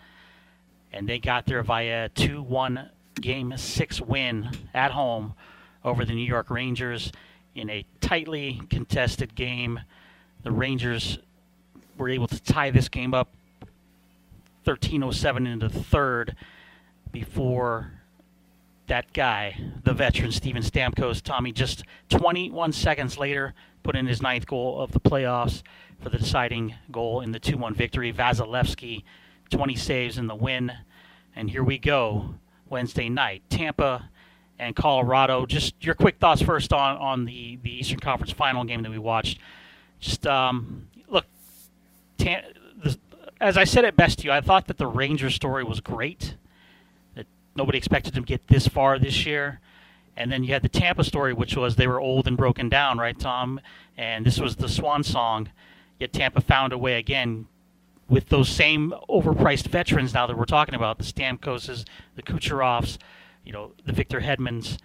and they got there via 2 1 game six win at home over the New York Rangers in a tightly contested game. The Rangers were able to tie this game up 13:07 into the third before that guy, the veteran Steven Stamkos, Tommy, just 21 seconds later, put in his ninth goal of the playoffs for the deciding goal in the 2 1 victory. Vasilevskiy, 20 saves in the win. And here we go, Wednesday night. Tampa and Colorado. Just your quick thoughts first on, on the, the Eastern Conference final game that we watched. Just um, look, Tam- the, as I said it best to you, I thought that the Rangers story was great. That nobody expected them to get this far this year. And then you had the Tampa story, which was they were old and broken down, right, Tom? And this was the swan song. Yet Tampa found a way again with those same overpriced veterans now that we're talking about the Stamkoses, the Kucherovs, you know, the Victor Hedmans,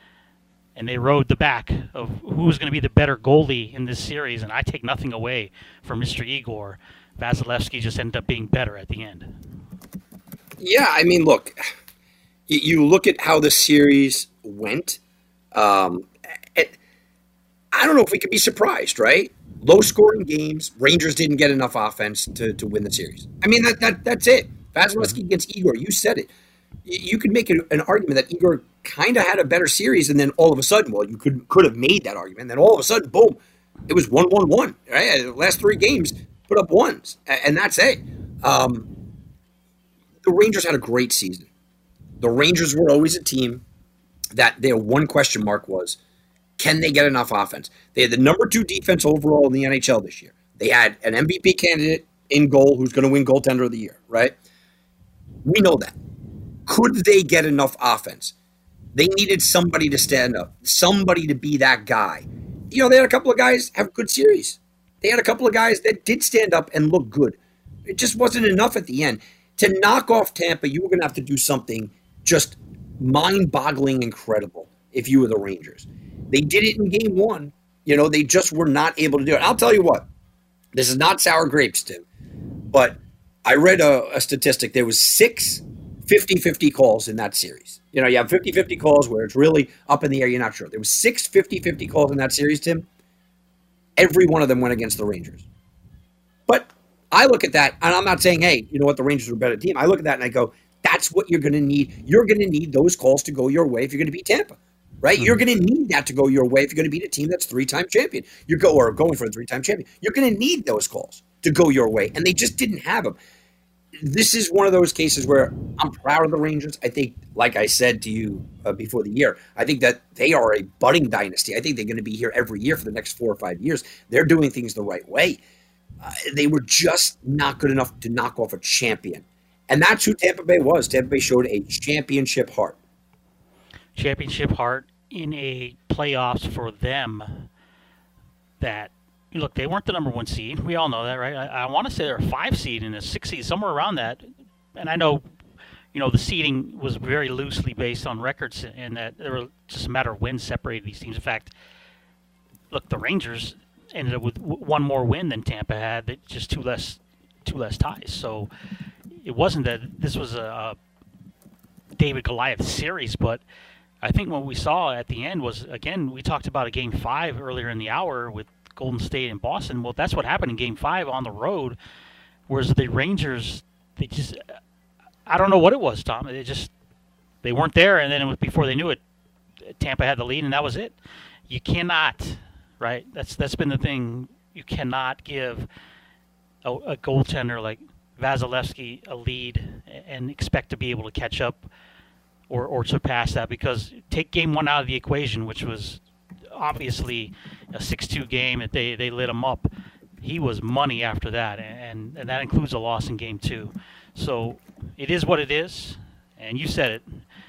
and they rode the back of who's going to be the better goalie in this series. And I take nothing away from Mr. Igor. Vasilevskiy just ended up being better at the end. Yeah, I mean, look, you look at how the series went. Um, it, I don't know if we could be surprised, right? Low scoring games. Rangers didn't get enough offense to, to win the series. I mean, that, that that's it. Vasilevskiy mm-hmm. against Igor. You said it you could make an argument that Igor kind of had a better series, and then all of a sudden, well, you could could have made that argument. And then all of a sudden, boom, it was one one one. Right, the last three games put up ones, and that's it. Um, the Rangers had a great season. The Rangers were always a team that their one question mark was, can they get enough offense? They had the number two defense overall in the NHL this year. They had an MVP candidate in goal who's going to win goaltender of the year, right? We know that. Could they get enough offense? They needed somebody to stand up, somebody to be that guy. You know, they had a couple of guys have good series. They had a couple of guys that did stand up and look good. It just wasn't enough at the end. To knock off Tampa, you were going to have to do something just mind boggling incredible if you were the Rangers. They did it in game one. You know, they just were not able to do it. I'll tell you what, this is not sour grapes, Tim, but I read a, a statistic. There was six 50 50 calls in that series. You know, you have 50 50 calls where it's really up in the air, you're not sure. There was six 50 50 calls in that series, Tim. Every one of them went against the Rangers. But I look at that, and I'm not saying, hey, you know what, the Rangers are a better team. I look at that and I go, that's what you're going to need. You're going to need those calls to go your way if you're going to beat Tampa, right? Mm-hmm. You're going to need that to go your way if you're going to beat a team that's three time champion. You're go or going for a three time champion. You're going to need those calls to go your way, and they just didn't have them this is one of those cases where I'm proud of the Rangers. I think, like I said to you uh, before the year, I think that they are a budding dynasty. I think they're going to be here every year for the next four or five years. They're doing things the right way. Uh, they were just not good enough to knock off a champion. And that's who Tampa Bay was. Tampa Bay showed a championship heart. Championship heart in a playoffs for them that look, they weren't the number one seed. We all know that, right? I, I want to say they're a five seed and a six seed, somewhere around that. And I know, you know, the seeding was very loosely based on records, and that there were just a matter of wins separated these teams. In fact, look, the Rangers ended up with one more win than Tampa had, just two less, two less ties. So it wasn't that this was a, a David Goliath series, but. I think what we saw at the end was again we talked about a game five earlier in the hour with Golden State and Boston. Well, that's what happened in Game Five on the road. Whereas the Rangers, they just, I don't know what it was, Tom. They just, they weren't there, and then it was before they knew it, Tampa had the lead, and that was it. You cannot, right? That's that's been the thing. You cannot give a, a goaltender like Vasilevskiy a lead and expect to be able to catch up or, or surpass that because take game one out of the equation, which was obviously a 6-2 game that they, they lit him up. He was money after that, and, and that includes a loss in game two. So it is what it is, and you said it.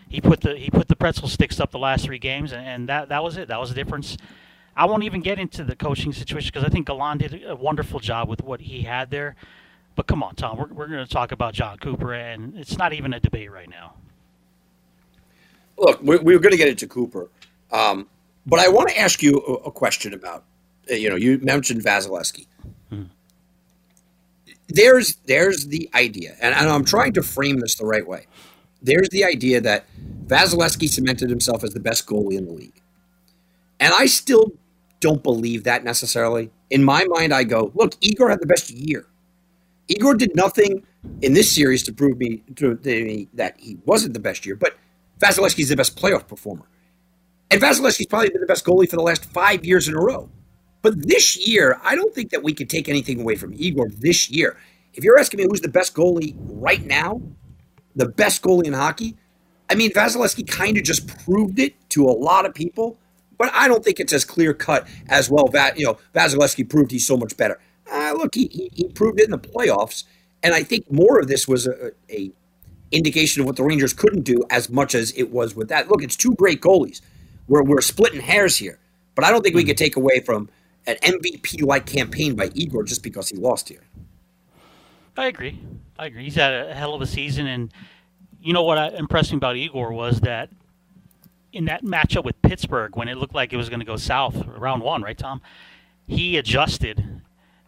He put the he put the pretzel sticks up the last three games, and, and that that was it. That was the difference. I won't even get into the coaching situation because I think Gallant did a wonderful job with what he had there. But come on, Tom, we're, we're going to talk about Jon Cooper, and it's not even a debate right now. Look, we're, we're going to get into Cooper. Um, but I want to ask you a, a question about, uh, you know, you mentioned Vasilevskiy. Hmm. There's there's the idea, and, and I'm trying to frame this the right way. There's the idea that Vasilevskiy cemented himself as the best goalie in the league, and I still don't believe that necessarily. In my mind, I go, look, Igor had the best year. Igor did nothing in this series to prove me, to, to me that he wasn't the best year. But Vasilevskiy's the best playoff performer. And Vasilevskiy's probably been the best goalie for the last five years in a row. But this year, I don't think that we could take anything away from Igor this year. If you're asking me who's the best goalie right now, the best goalie in hockey, I mean, Vasilevskiy kind of just proved it to a lot of people, but I don't think it's as clear cut as well. That you know, Vasilevskiy proved he's so much better. Uh, look, he, he, he proved it in the playoffs, and I think more of this was a, a indication of what the Rangers couldn't do as much as it was with that. Look, it's two great goalies. We're we're splitting hairs here, but I don't think we could hmm. take away from an MVP like campaign by Igor just because he lost here. I agree. I agree. He's had a hell of a season, and you know what impressed me about Igor was that in that matchup with Pittsburgh, when it looked like it was going to go south, round one, right, Tom? He adjusted,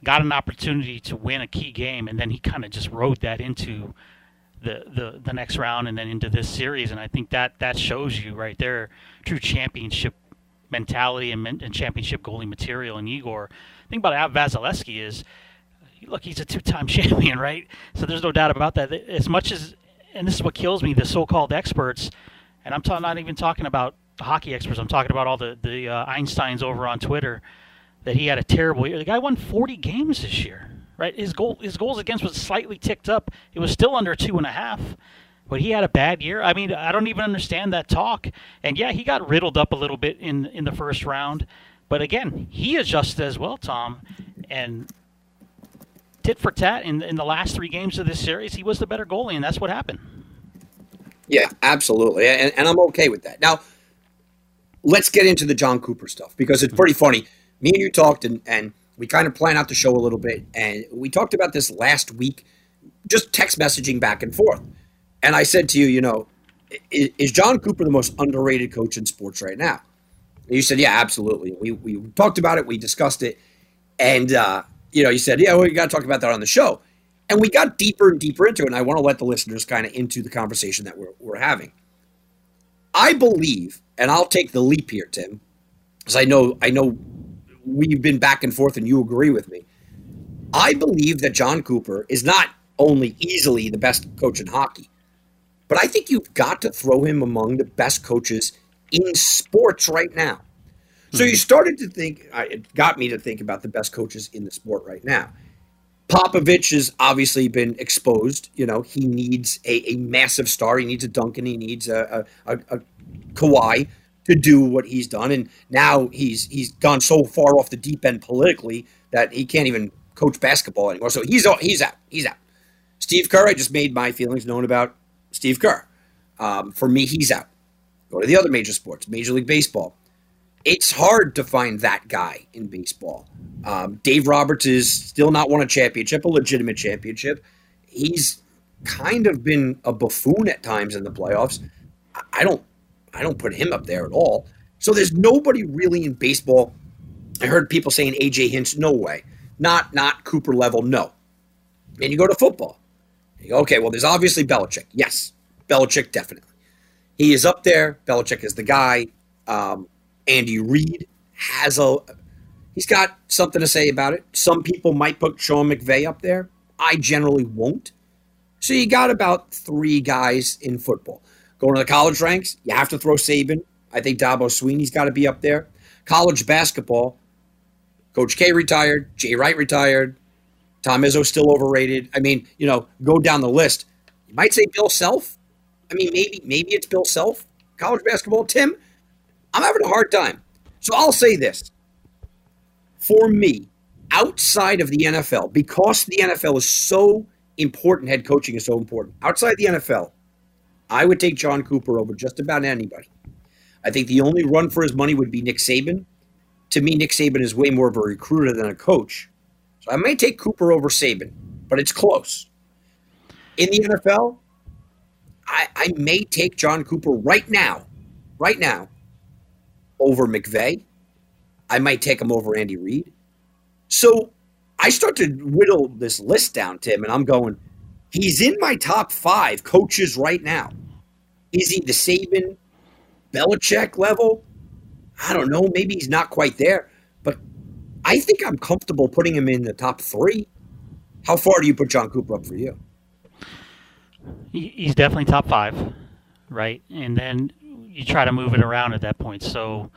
got an opportunity to win a key game, and then he kind of just rode that into the, the the next round and then into this series. And I think that that shows you right there true championship mentality and, and championship goalie material. And Igor, the thing about Vasilevskiy is look, he's a two-time [laughs] champion, right? So there's no doubt about that. As much as, and this is what kills me, the so-called experts, and I'm not even talking about hockey experts. I'm talking about all the the uh, Einsteins over on Twitter that he had a terrible year. The guy won 40 games this year, right? His goal, his goals against was slightly ticked up. It was still under two and a half, but he had a bad year. I mean, I don't even understand that talk. And yeah, he got riddled up a little bit in in the first round, but again, he adjusted as well, Tom, and tit for tat in in the last three games of this series, he was the better goalie, and that's what happened. Yeah, absolutely, and, and I'm okay with that. Now, let's get into the John Cooper stuff because it's pretty funny. Me and you talked, and and we kind of plan out the show a little bit, and we talked about this last week, just text messaging back and forth. And I said to you, you know, is, Jon Cooper the most underrated coach in sports right now? And you said, yeah, absolutely. We we talked about it, we discussed it, and uh, you know, you said, yeah, well, you got to talk about that on the show. And we got deeper and deeper into it. And I want to let the listeners kind of into the conversation that we're, we're having. I believe, and I'll take the leap here, Tim, because I know I know we've been back and forth and you agree with me. I believe that Jon Cooper is not only easily the best coach in hockey, but I think you've got to throw him among the best coaches in sports right now. So you hmm. started to think, it got me to think about the best coaches in the sport right now. Popovich has obviously been exposed. You know, he needs a, a massive star. He needs a Duncan. He needs a, a, a, Kawhi to do what he's done. And now he's he's gone so far off the deep end politically that he can't even coach basketball anymore. So he's he's out. He's out. Steve Kerr, I just made my feelings known about Steve Kerr. Um, for me, he's out. Go to the other major sports, Major League Baseball it's hard to find that guy in baseball. Um, Dave Roberts is still not won a championship, a legitimate championship. He's kind of been a buffoon at times in the playoffs. I don't, I don't put him up there at all. So there's nobody really in baseball. I heard people saying AJ Hinch, no way, not not Cooper level, no. And you go to football. Go, okay, well, there's obviously Belichick. Yes, Belichick definitely. He is up there. Belichick is the guy. Um, Andy Reid has a he's got something to say about it. Some people might put Sean McVay up there. I generally won't. So you got about three guys in football. Going to the college ranks, you have to throw Saban. I think Dabo Swinney's got to be up there. College basketball, Coach K retired, Jay Wright retired, Tom Izzo still overrated. I mean, you know, go down the list. You might say Bill Self. I mean, maybe maybe it's Bill Self. College basketball, Tim. I'm having a hard time. So I'll say this. For me, outside of the NFL, because the NFL is so important, head coaching is so important, outside the NFL, I would take Jon Cooper over just about anybody. I think the only run for his money would be Nick Saban. To me, Nick Saban is way more of a recruiter than a coach. So I may take Cooper over Saban, but it's close. In the NFL, I, I may take Jon Cooper right now, right now, over McVay. I might take him over Andy Reid. So I start to whittle this list down, Tim, and I'm going, he's in my top five coaches right now. Is he the Saban, Belichick level? I don't know. Maybe he's not quite there, but I think I'm comfortable putting him in the top three. How far do you put Jon Cooper up for you? He's definitely top five, right? And then you try to move it around at that point. So,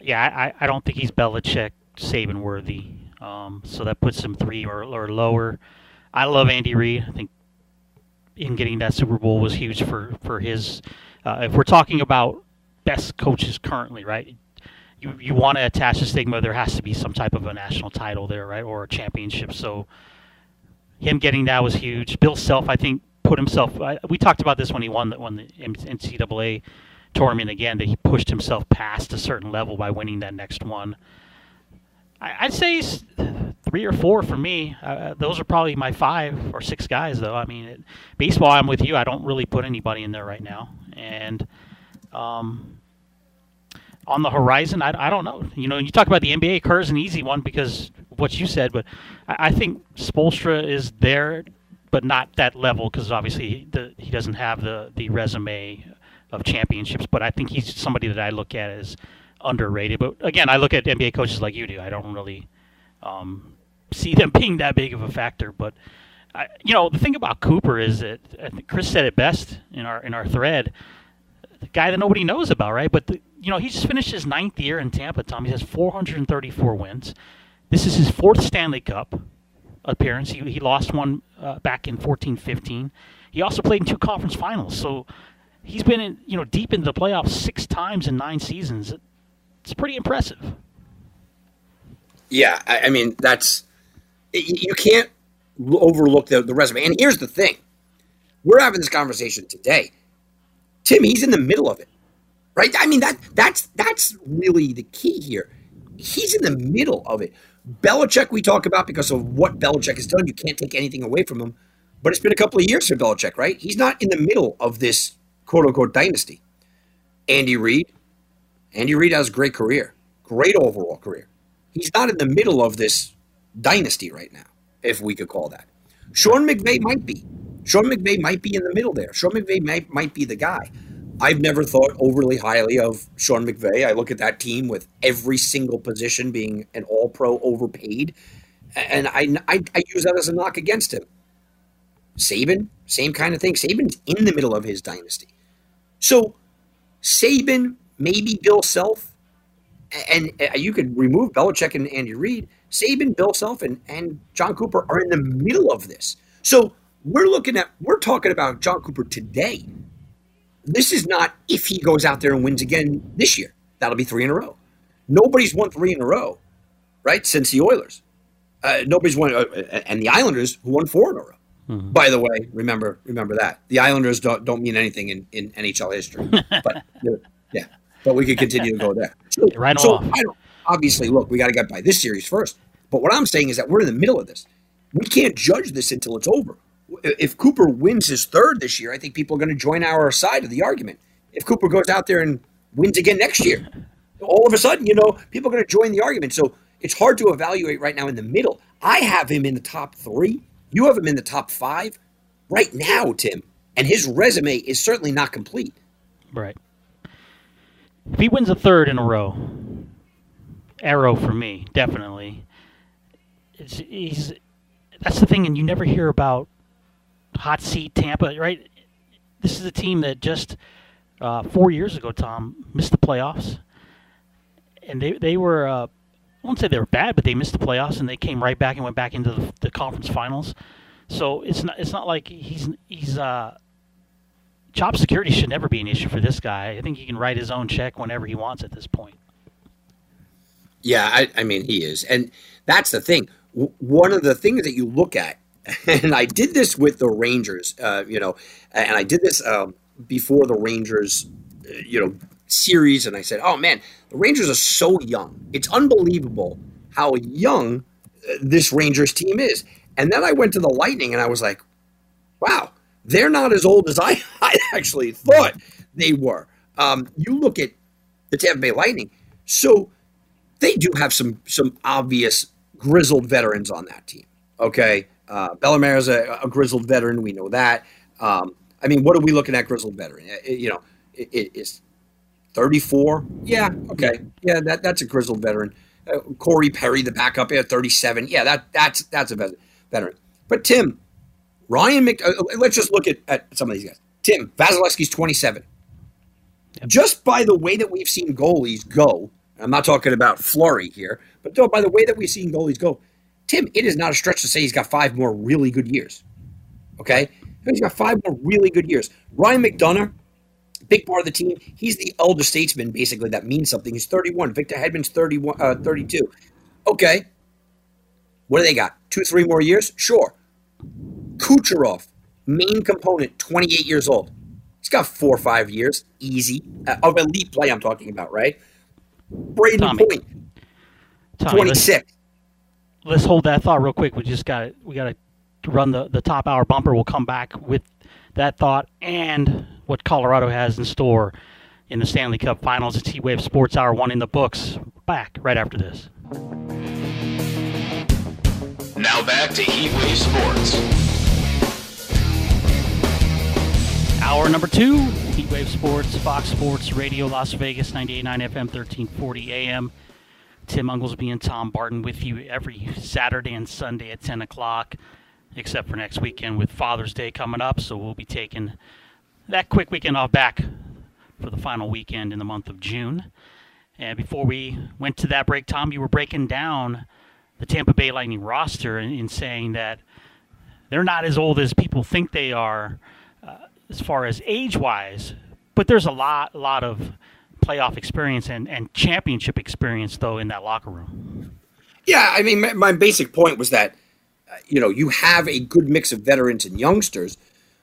yeah, I, I don't think he's Belichick Saban worthy. Um, so that puts him three or, or lower. I love Andy Reid. I think in getting that Super Bowl was huge for for his. Uh, if we're talking about best coaches currently, right? You you want to attach the stigma. There has to be some type of a national title there, right, or a championship. So him getting that was huge. Bill Self, I think, put himself. we talked about this when he won the, won the NCAA tournament again. That he pushed himself past a certain level by winning that next one. I, would say three or four for me. Uh, those are probably my five or six guys, though. I mean, it, baseball, I'm with you. I don't really put anybody in there right now, and um, on the horizon, I, I don't know. You know, you talk about the NBA, Kerr's an easy one because what you said, but I, I think Spoelstra is there, but not that level because obviously he, the, he doesn't have the the resume of championships. But I think he's somebody that I look at as underrated. But again, I look at NBA coaches like you do. I don't really um, see them [laughs] being that big of a factor. But I, you know, the thing about Cooper is that Chris said it best in our in our thread. The guy that nobody knows about, right? But the, you know, he just finished his ninth year in Tampa. Tom, he has 434 wins. This is his fourth Stanley Cup appearance. He, he lost one uh, back in 14-15. He also played in two conference finals. So he's been in, you know deep into the playoffs six times in nine seasons it's pretty impressive. Yeah, I, I mean that's you can't overlook the, the resume. And here's the thing: we're having this conversation today. Tim, he's in the middle of it, right? I mean that that's that's really the key here. He's in the middle of it. Belichick, we talk about because of what Belichick has done. You can't take anything away from him. But it's been a couple of years for Belichick, right? He's not in the middle of this quote unquote dynasty. Andy Reid, Andy Reid has a great career, great overall career. He's not in the middle of this dynasty right now, if we could call that. Sean McVay might be. Sean McVay might be in the middle there. Sean McVay might, might be the guy. I've never thought overly highly of Sean McVay. I look at that team with every single position being an all pro overpaid. And I, I, I use that as a knock against him. Saban, same kind of thing. Saban's in the middle of his dynasty. So Saban maybe Bill Self, and, uh, you could remove Belichick and Andy Reid. Saban, Bill Self, and, and Jon Cooper are in the middle of this. So we're looking at, we're talking about Jon Cooper today. This is not if he goes out there and wins again this year. That'll be three in a row. Nobody's won three in a row, right? Since the Oilers. Uh, nobody's won, uh, and the Islanders who won four in a row. Mm-hmm. By the way, remember remember that the Islanders don't don't mean anything in, in NHL history, but [laughs] yeah, but we could continue to go there. So, right so off. I don't, obviously, look, we got to get by this series first. But what I'm saying is that we're in the middle of this. We can't judge this until it's over. If Cooper wins his third this year, I think people are going to join our side of the argument. If Cooper goes out there and wins again next year, all of a sudden, you know, people are going to join the argument. So it's hard to evaluate right now in the middle. I have him in the top three. You have him in the top five right now, Tim. And his resume is certainly not complete. Right. If he wins a third in a row, arrow for me, definitely. It's, he's that's the thing, and you never hear about hot seat Tampa, right? This is a team that just uh, four years ago, Tom missed the playoffs, and they they were uh, I won't say they were bad, but they missed the playoffs and they came right back and went back into the, the conference finals. So it's not it's not like he's he's uh, job security should never be an issue for this guy. I think he can write his own check whenever he wants at this point. Yeah, I, I mean, he is. And that's the thing. W- one of the things that you look at, [laughs] and I did this with the Rangers, uh, you know, and I did this um, before the Rangers, uh, you know, series, and I said, oh man, the Rangers are so young. It's unbelievable how young uh, this Rangers team is. And then I went to the Lightning and I was like, wow, they're not as old as I, [laughs] I actually thought they were. Um, you look at the Tampa Bay Lightning, so they do have some some obvious grizzled veterans on that team. Okay, uh, Bellemare is a, a, grizzled veteran. We know that. Um, I mean, what are we looking at grizzled veteran? It, you know, it, it's 34. Yeah, okay, yeah, that that's a grizzled veteran. Uh, Corey Perry, the backup, at 37. Yeah, that that's that's a veteran. But Tim, Ryan Mc. Uh, let's just look at, at some of these guys. Tim Vasilevskiy's 27. Yep. Just by the way that we've seen goalies go, I'm not talking about Fleury here, but by the way that we've seen goalies go, Tim, it is not a stretch to say he's got five more really good years. Okay? He's got five more really good years. Ryan McDonagh, big part of the team. He's the elder statesman, basically, that means something. He's 31. Victor Hedman's 31, uh, 32. Okay. What do they got? Two, three more years? Sure. Kucherov, main component, 28 years old. He's got four or five years, easy, uh, of elite play I'm talking about, right? Brayden Tommy. Point, Tommy, 26. Let's, let's, hold that thought real quick. We just got we got to run the, the top hour bumper. We'll come back with that thought and what Colorado has in store in the Stanley Cup Finals. It's Heat Wave Sports Hour 1 in the books. Back right after this. Now back to Heat Wave Sports. Hour number two, Heatwave Sports, Fox Sports Radio, Las Vegas, 98.9 FM, 1340 AM. Tim Unglesby and Tom Barton with you every Saturday and Sunday at 10 o'clock, except for next weekend with Father's Day coming up. So we'll be taking that quick weekend off back for the final weekend in the month of June. And before we went to that break, Tom, you were breaking down the Tampa Bay Lightning roster and, in saying that they're not as old as people think they are as far as age wise, but there's a lot, lot of playoff experience and, and championship experience though in that locker room. Yeah, I mean, my, my basic point was that uh, you know you have a good mix of veterans and youngsters,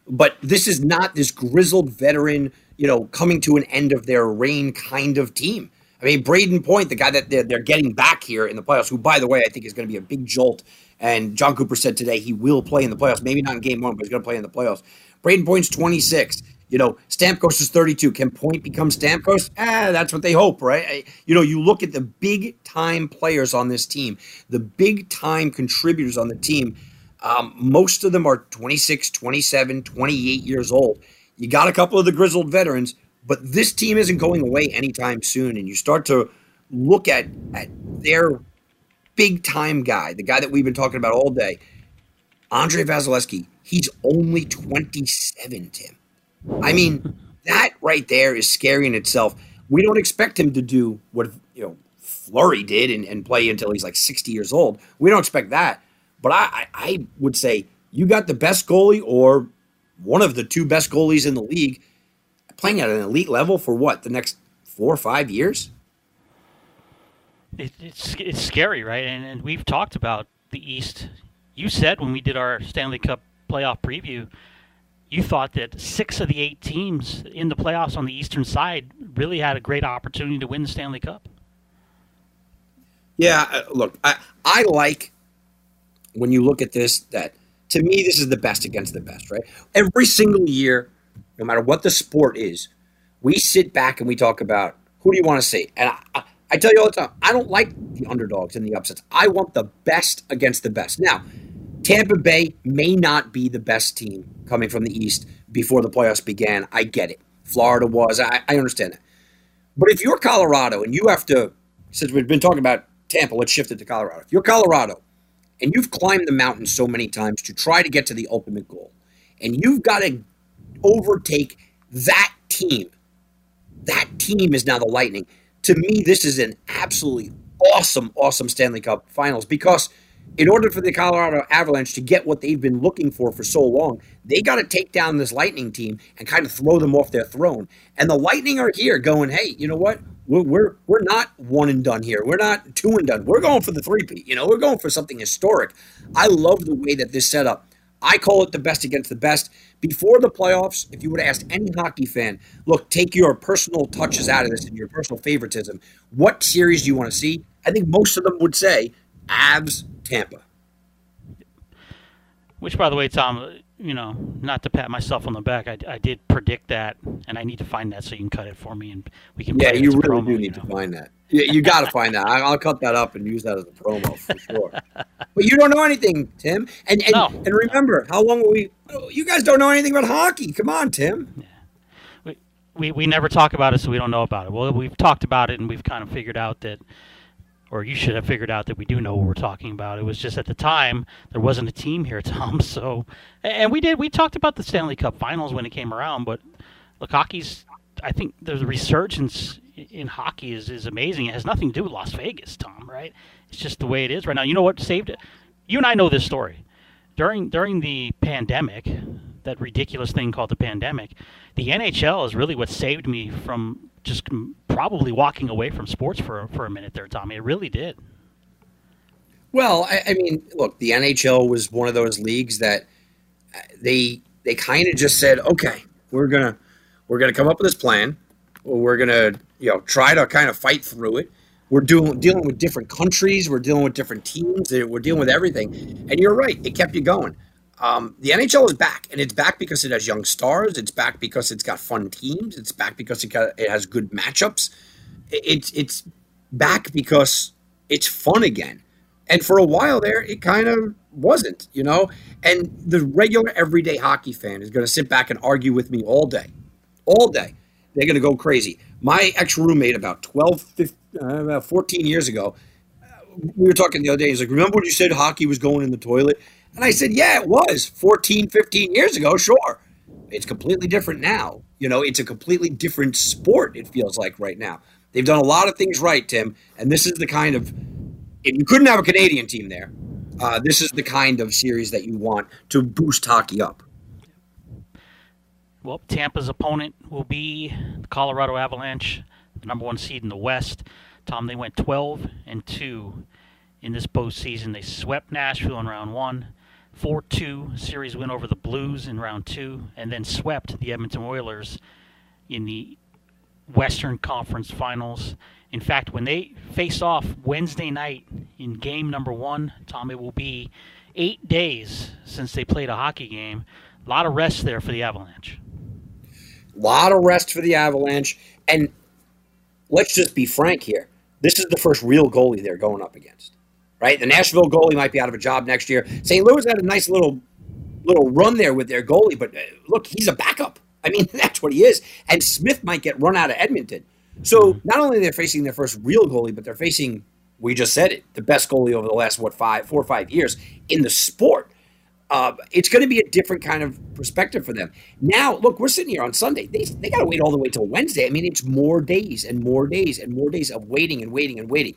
but this is not this grizzled veteran, you know, coming to an end of their reign kind of team. I mean, Brayden Point, the guy that they're, they're getting back here in the playoffs, who, by the way, I think is going to be a big jolt. And Jon Cooper said today he will play in the playoffs. Maybe not in game one, but he's going to play in the playoffs. Brayden Point's 26. You know, Stamkos is 32. Can Point become Stamkos? Ah, that's what they hope, right? You know, you look at the big time players on this team, the big time contributors on the team. Um, most of them are 26, 27, 28 years old. You got a couple of the grizzled veterans, but this team isn't going away anytime soon. And you start to look at, at their big time guy, the guy that we've been talking about all day, Andrei Vasilevskiy He's only 27, Tim. I mean, [laughs] that right there is scary in itself. We don't expect him to do what you know Fleury did and, and play until he's like 60 years old. We don't expect that. But I, I would say you got the best goalie or one of the two best goalies in the league playing at an elite level for what the next four or five years. It, it's it's scary, right? And, and we've talked about the East. You said when we did our Stanley Cup playoff preview, you thought that six of the eight teams in the playoffs on the eastern side really had a great opportunity to win the Stanley Cup. Yeah, uh, look, I, I like when you look at this that to me this is the best against the best, right? Every single year, no matter what the sport is, we sit back and we talk about who do you want to see, and I, I, I tell you all the time, I don't like the underdogs and the upsets. I want the best against the best. Now, Tampa Bay may not be the best team coming from the East before the playoffs began. I get it. Florida was. I, I understand that. But if you're Colorado and you have to, since we've been talking about Tampa, let's shift it to Colorado. If you're Colorado and you've climbed the mountain so many times to try to get to the ultimate goal, and you've got to overtake that team, that team is now the Lightning. To me, this is an absolutely awesome, awesome Stanley Cup finals because – in order for the Colorado Avalanche to get what they've been looking for for so long, they got to take down this Lightning team and kind of throw them off their throne. And the Lightning are here going, hey, you know what? We're, we're, we're not one and done here. We're not two and done. We're going for the three-peat. You know, we're going for something historic. I love the way that this set up. I call it the best against the best. Before the playoffs, if you would have asked any hockey fan, look, take your personal touches out of this and your personal favoritism. What series do you want to see? I think most of them would say Avs Tampa. Which, by the way, Tom, you know, not to pat myself on the back, I, I did predict that, and I need to find that so you can cut it for me, and we can. Yeah, you really promo, do need you know? to find that. Yeah, you got to [laughs] find that. I'll cut that up and use that as a promo for sure. but you don't know anything, Tim. And and, no. and remember, how long we? You guys don't know anything about hockey. Come on, Tim. Yeah. We, we we never talk about it, so we don't know about it. Well, we've talked about it, and we've kind of figured out that or you should have figured out that we do know what we're talking about. It was just at the time there wasn't a team here, [laughs] Tom. So, and we did we talked about the Stanley Cup Finals when it came around, but look, hockey's. I think the resurgence in hockey is, is amazing. It has nothing to do with Las Vegas, Tom. Right? It's just the way it is right now. You know what saved it? You and I know this story. During during the pandemic, that ridiculous thing called the pandemic, the NHL is really what saved me from just probably walking away from sports for for a minute there, Tommy. It really did. Well, I, I mean, look, the NHL was one of those leagues that uh, they they kind of just said, okay, we're gonna we're gonna come up with this plan. We're gonna you know try to kind of fight through it. We're doing dealing with different countries. We're dealing with different teams. We're dealing with everything. And you're right, it kept you going. Um, the NHL is back, and it's back because it has young stars. It's back because it's got fun teams. It's back because it got it has good matchups. It's it's back because it's fun again. And for a while there, it kind of wasn't, you know. And the regular everyday hockey fan is going to sit back and argue with me all day, all day. They're going to go crazy. My ex roommate, about 12, 15, uh, about 14 years ago, uh, we were talking the other day. He's like, Remember when you said hockey was going in the toilet? And I said, yeah, it was 14, 15 years ago, sure. It's completely different now. You know, it's a completely different sport, it feels like right now. They've done a lot of things right, Tim. And this is the kind of, if you couldn't have a Canadian team there, uh, this is the kind of series that you want to boost hockey up. Well, Tampa's opponent will be the Colorado Avalanche, the number one seed in the West. Tom, they went 12 and 2 in this postseason. They swept Nashville in round one. 4 2 series win over the Blues in round two, and then swept the Edmonton Oilers in the Western Conference Finals. In fact, when they face off Wednesday night in game number one, Tom, it will be eight days since they played a hockey game. A lot of rest there for the Avalanche. A lot of rest for the Avalanche. And let's just be frank here. This is the first real goalie they're going up against right? The Nashville goalie might be out of a job next year. St. Louis had a nice little little run there with their goalie, but uh, look, he's a backup. I mean, [laughs] that's what he is. And Smith might get run out of Edmonton. So mm-hmm. not only they're they facing their first real goalie, but they're facing, we just said it, the best goalie over the last what five, four or five years in the sport. Uh, it's going to be a different kind of perspective for them. Now, look, we're sitting here on Sunday. They, they got to wait all the way till Wednesday. I mean, it's more days and more days and more days of waiting and waiting and waiting.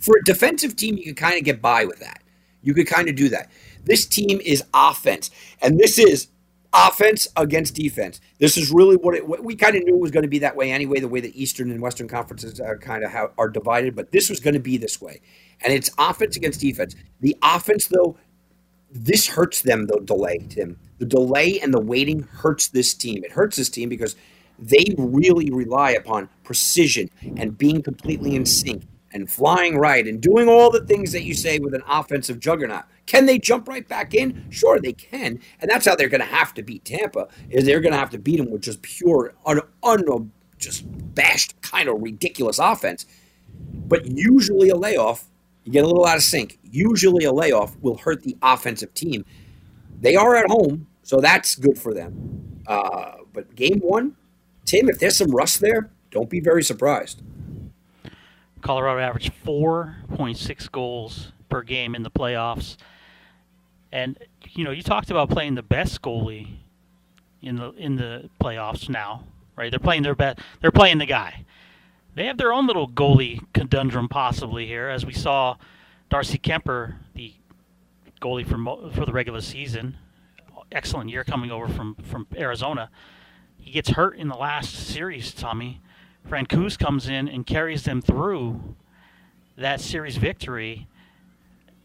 For a defensive team, you can kind of get by with that. You could kind of do that. This team is offense, and this is offense against defense. This is really what, it, what we kind of knew was going to be that way anyway. The way the Eastern and Western conferences uh, are kind of how, are divided, but this was going to be this way, and it's offense against defense. The offense, though, this hurts them. The delay, Tim, the delay and the waiting hurts this team. It hurts this team because they really rely upon precision and being completely in sync and flying right and doing all the things that you say with an offensive juggernaut. Can they jump right back in? Sure, they can, and that's how they're going to have to beat Tampa. Is they're going to have to beat them with just pure, un, un just bashed kind of ridiculous offense. But usually a layoff, you get a little out of sync. Usually a layoff will hurt the offensive team. They are at home, so that's good for them. Uh, but game one, Tim, if there's some rust there, don't be very surprised. Colorado averaged 4.6 goals per game in the playoffs. And you know, you talked about playing the best goalie in the in the playoffs now, right? They're playing their best. They're playing the guy. They have their own little goalie conundrum possibly here, as we saw Darcy Kuemper, the goalie for for the regular season, excellent year coming over from from Arizona. He gets hurt in the last series, Tommy, Francouz comes in and carries them through that series victory.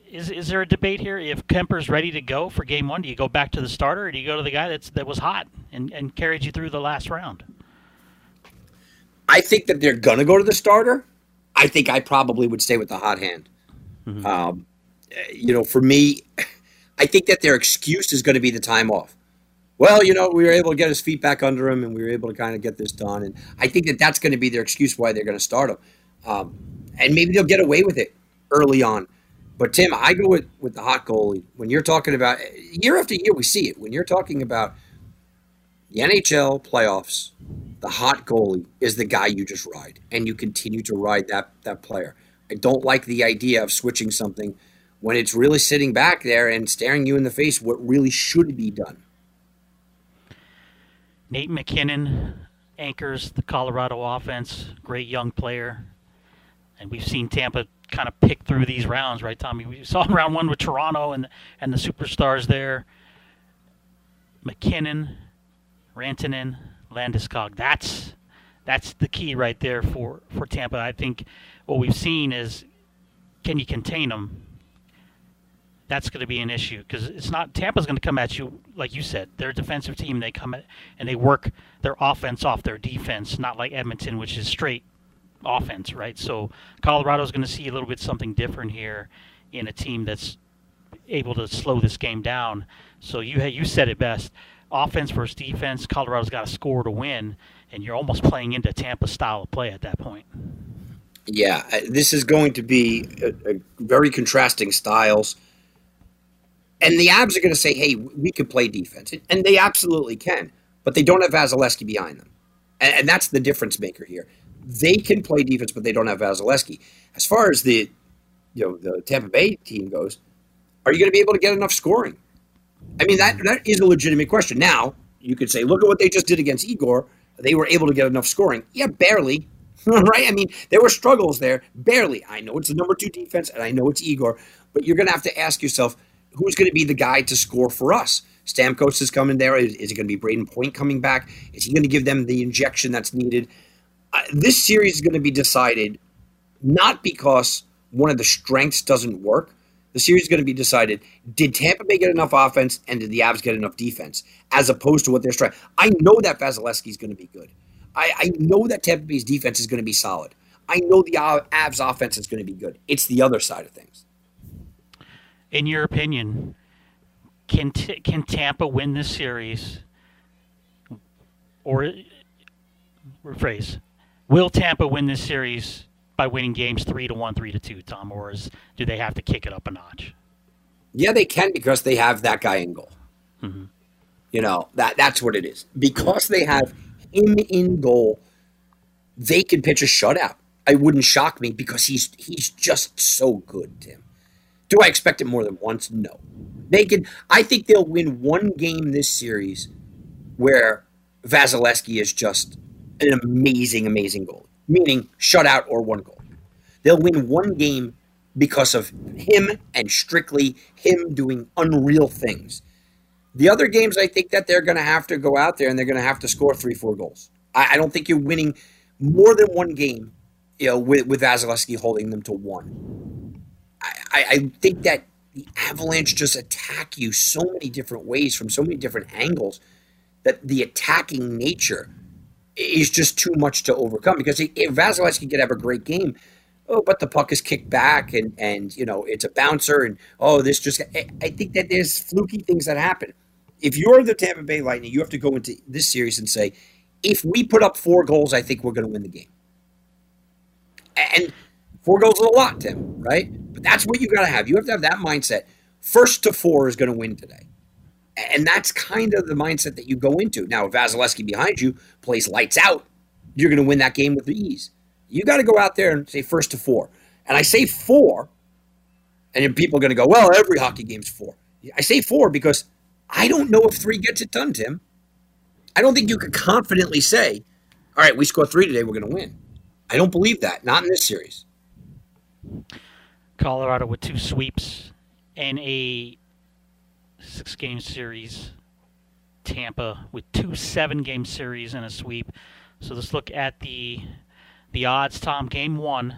Is, is there a debate here? If Kuemper's ready to go for game one, do you go back to the starter or do you go to the guy that's that was hot and, and carried you through the last round? I think that they're going to go to the starter. I think I probably would stay with the hot hand. Mm-hmm. Um, you know, for me, [laughs] I think that their excuse is going to be the time off well, you know, we were able to get his feet back under him, and we were able to kind of get this done. And I think that that's going to be their excuse why they're going to start him, um, and maybe they'll get away with it early on. But Tim, I go with with the hot goalie when you're talking about year after year. We see it when you're talking about the NHL playoffs. The hot goalie is the guy you just ride, and you continue to ride that that player. I don't like the idea of switching something when it's really sitting back there and staring you in the face what really should be done. Nate MacKinnon anchors the Colorado offense, great young player. And we've seen Tampa kind of pick through these rounds, right, Tommy? We saw in [laughs] round one with Toronto and and the superstars there. MacKinnon, Rantanen, Landeskog. That's that's the key right there for, for Tampa. I think what we've seen is can you contain them? That's going to be an issue because it's not Tampa's going to come at you like you said. They're a defensive team. They come at, and they work their offense off their defense, not like Edmonton, which is straight offense, right? So Colorado's going to see a little bit something different here in a team that's able to slow this game down. So you you said it best. Offense versus defense. Colorado's got to score to win, and you're almost playing into Tampa style of play at that point. Yeah, uh, this is going to be a, a very contrasting styles. And the Avs are going to say, hey, we could play defense. And they absolutely can, but they don't have Vasilevskiy behind them. And, and that's the difference maker here. They can play defense, but they don't have Vasilevskiy. As far as the you know the Tampa Bay team goes, are you going to be able to get enough scoring? I mean, that that is a legitimate question. Now, you could say, look at what they just did against Igor. They were able to get enough scoring. Yeah, barely. [laughs] right? I mean, there were struggles there, barely. I know it's the number two defense, and I know it's Igor, but you're going to have to ask yourself, who's going to be the guy to score for us? Stamkos is coming there. Is, is it going to be Brayden Point coming back? Is he going to give them the injection that's needed? Uh, this series is going to be decided not because one of the strengths doesn't work. The series is going to be decided: Did Tampa Bay get enough offense, and did the Avs get enough defense, as opposed to what they're trying. I know that Vasilevskiy is going to be good. I, I know that Tampa Bay's defense is going to be solid. I know the Avs offense is going to be good. It's the other side of things. In your opinion, can t- can Tampa win this series, or rephrase, will Tampa win this series by winning games three to one, three to two, Tom, or is, do they have to kick it up a notch? Yeah, they can because they have that guy in goal. Mm-hmm. You know that that's what it is. Because they have him in goal, they can pitch a shutout. I wouldn't shock me because he's he's just so good, Tim. Do I expect it more than once? No. They could. I think they'll win one game this series where Vasilevskiy is just an amazing, amazing goal, meaning shutout or one goal. They'll win one game because of him and strictly him doing unreal things. The other games, I think that they're going to have to go out there and they're going to have to score three, four goals. I, I, don't think you're winning more than one game, you know, with, with Vasilevskiy holding them to one. I, I, think that the Avalanche just attack you so many different ways from so many different angles that the attacking nature is just too much to overcome. Because if Vasilevskiy could have a great game, oh, but the puck is kicked back and and you know it's a bouncer and oh, this just. I think that there's fluky things that happen if you're the Tampa Bay Lightning, you have to go into this series and say, if we put up four goals, I think we're going to win the game. And four is a lot, Tim, right? But that's what you got to have. You have to have that mindset. First to four is going to win today. And that's kind of the mindset that you go into. Now, if Vasilevskiy behind you plays lights out, you're going to win that game with ease. You got to go out there and say first to four. And I say four, and people are going to go, well, every hockey game's four. I say four because I don't know if three gets it done, Tim. I don't think you could confidently say, all right, we score three today, we're going to win. I don't believe that. Not in this series. Colorado with two sweeps and a six game series. Tampa with two seven game series and a sweep. So let's look at the the odds, Tom. Game one.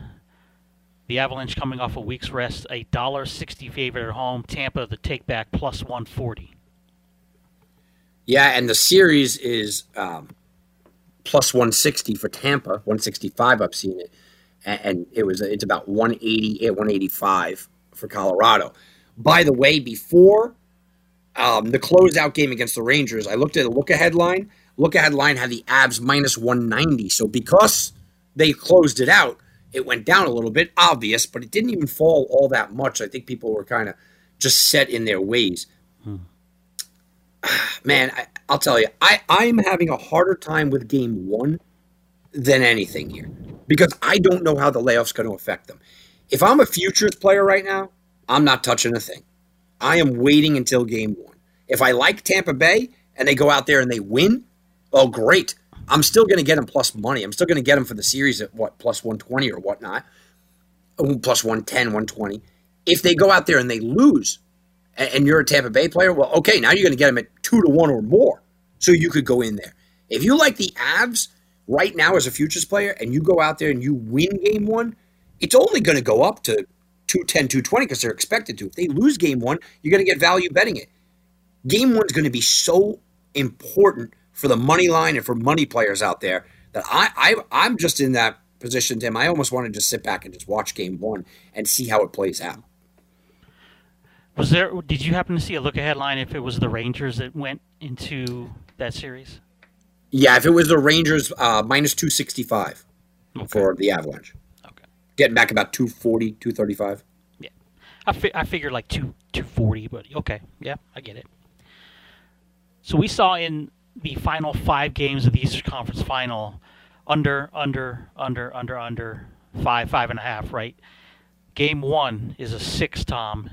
The Avalanche coming off a week's rest, a dollar sixty favorite at home. Tampa the take back plus one forty. Yeah, and the series is um, plus 160 for Tampa, 165. I've seen it, and, it was it's about 180 at 185 for Colorado. By the way, before um, the closeout game against the Rangers, I looked at a look ahead line. Look ahead line had the Avs minus 190. So because they closed it out, it went down a little bit, obvious, but it didn't even fall all that much. I think people were kind of just set in their ways. Hmm [sighs] man, I, will tell you, I, I'm having a harder time with game one than anything here because I don't know how the layoff's going to affect them. If I'm a futures player right now, I'm not touching a thing. I am waiting until game one. If I like Tampa Bay and they go out there and they win, oh, great. I'm still going to get them plus money. I'm still going to get them for the series at what, plus 120 or whatnot, plus 110, 120. If they go out there and they lose and you're a Tampa Bay player, well, okay, now you're going to get them at two to one or more. So you could go in there. If you like the Avs right now as a futures player and you go out there and you win game one, it's only going to go up to 210, 220 because they're expected to. If they lose game one, you're going to get value betting it. Game one's going to be so important for the money line and for money players out there that I, I I'm just in that position, Tim. I almost want to just sit back and just watch game one and see how it plays out. Was there? Did you happen to see a look ahead line if it was the Rangers that went into that series? Yeah, if it was the Rangers, uh, minus two sixty five okay. for the Avalanche. Okay, getting back about 240, 235. Yeah, I, fi- I figured like two two forty, but okay, yeah, I get it. So we saw in the final five games of the Eastern Conference Final, under, under, under, under, under, five, five and a half, right? Game one is a six, Tom.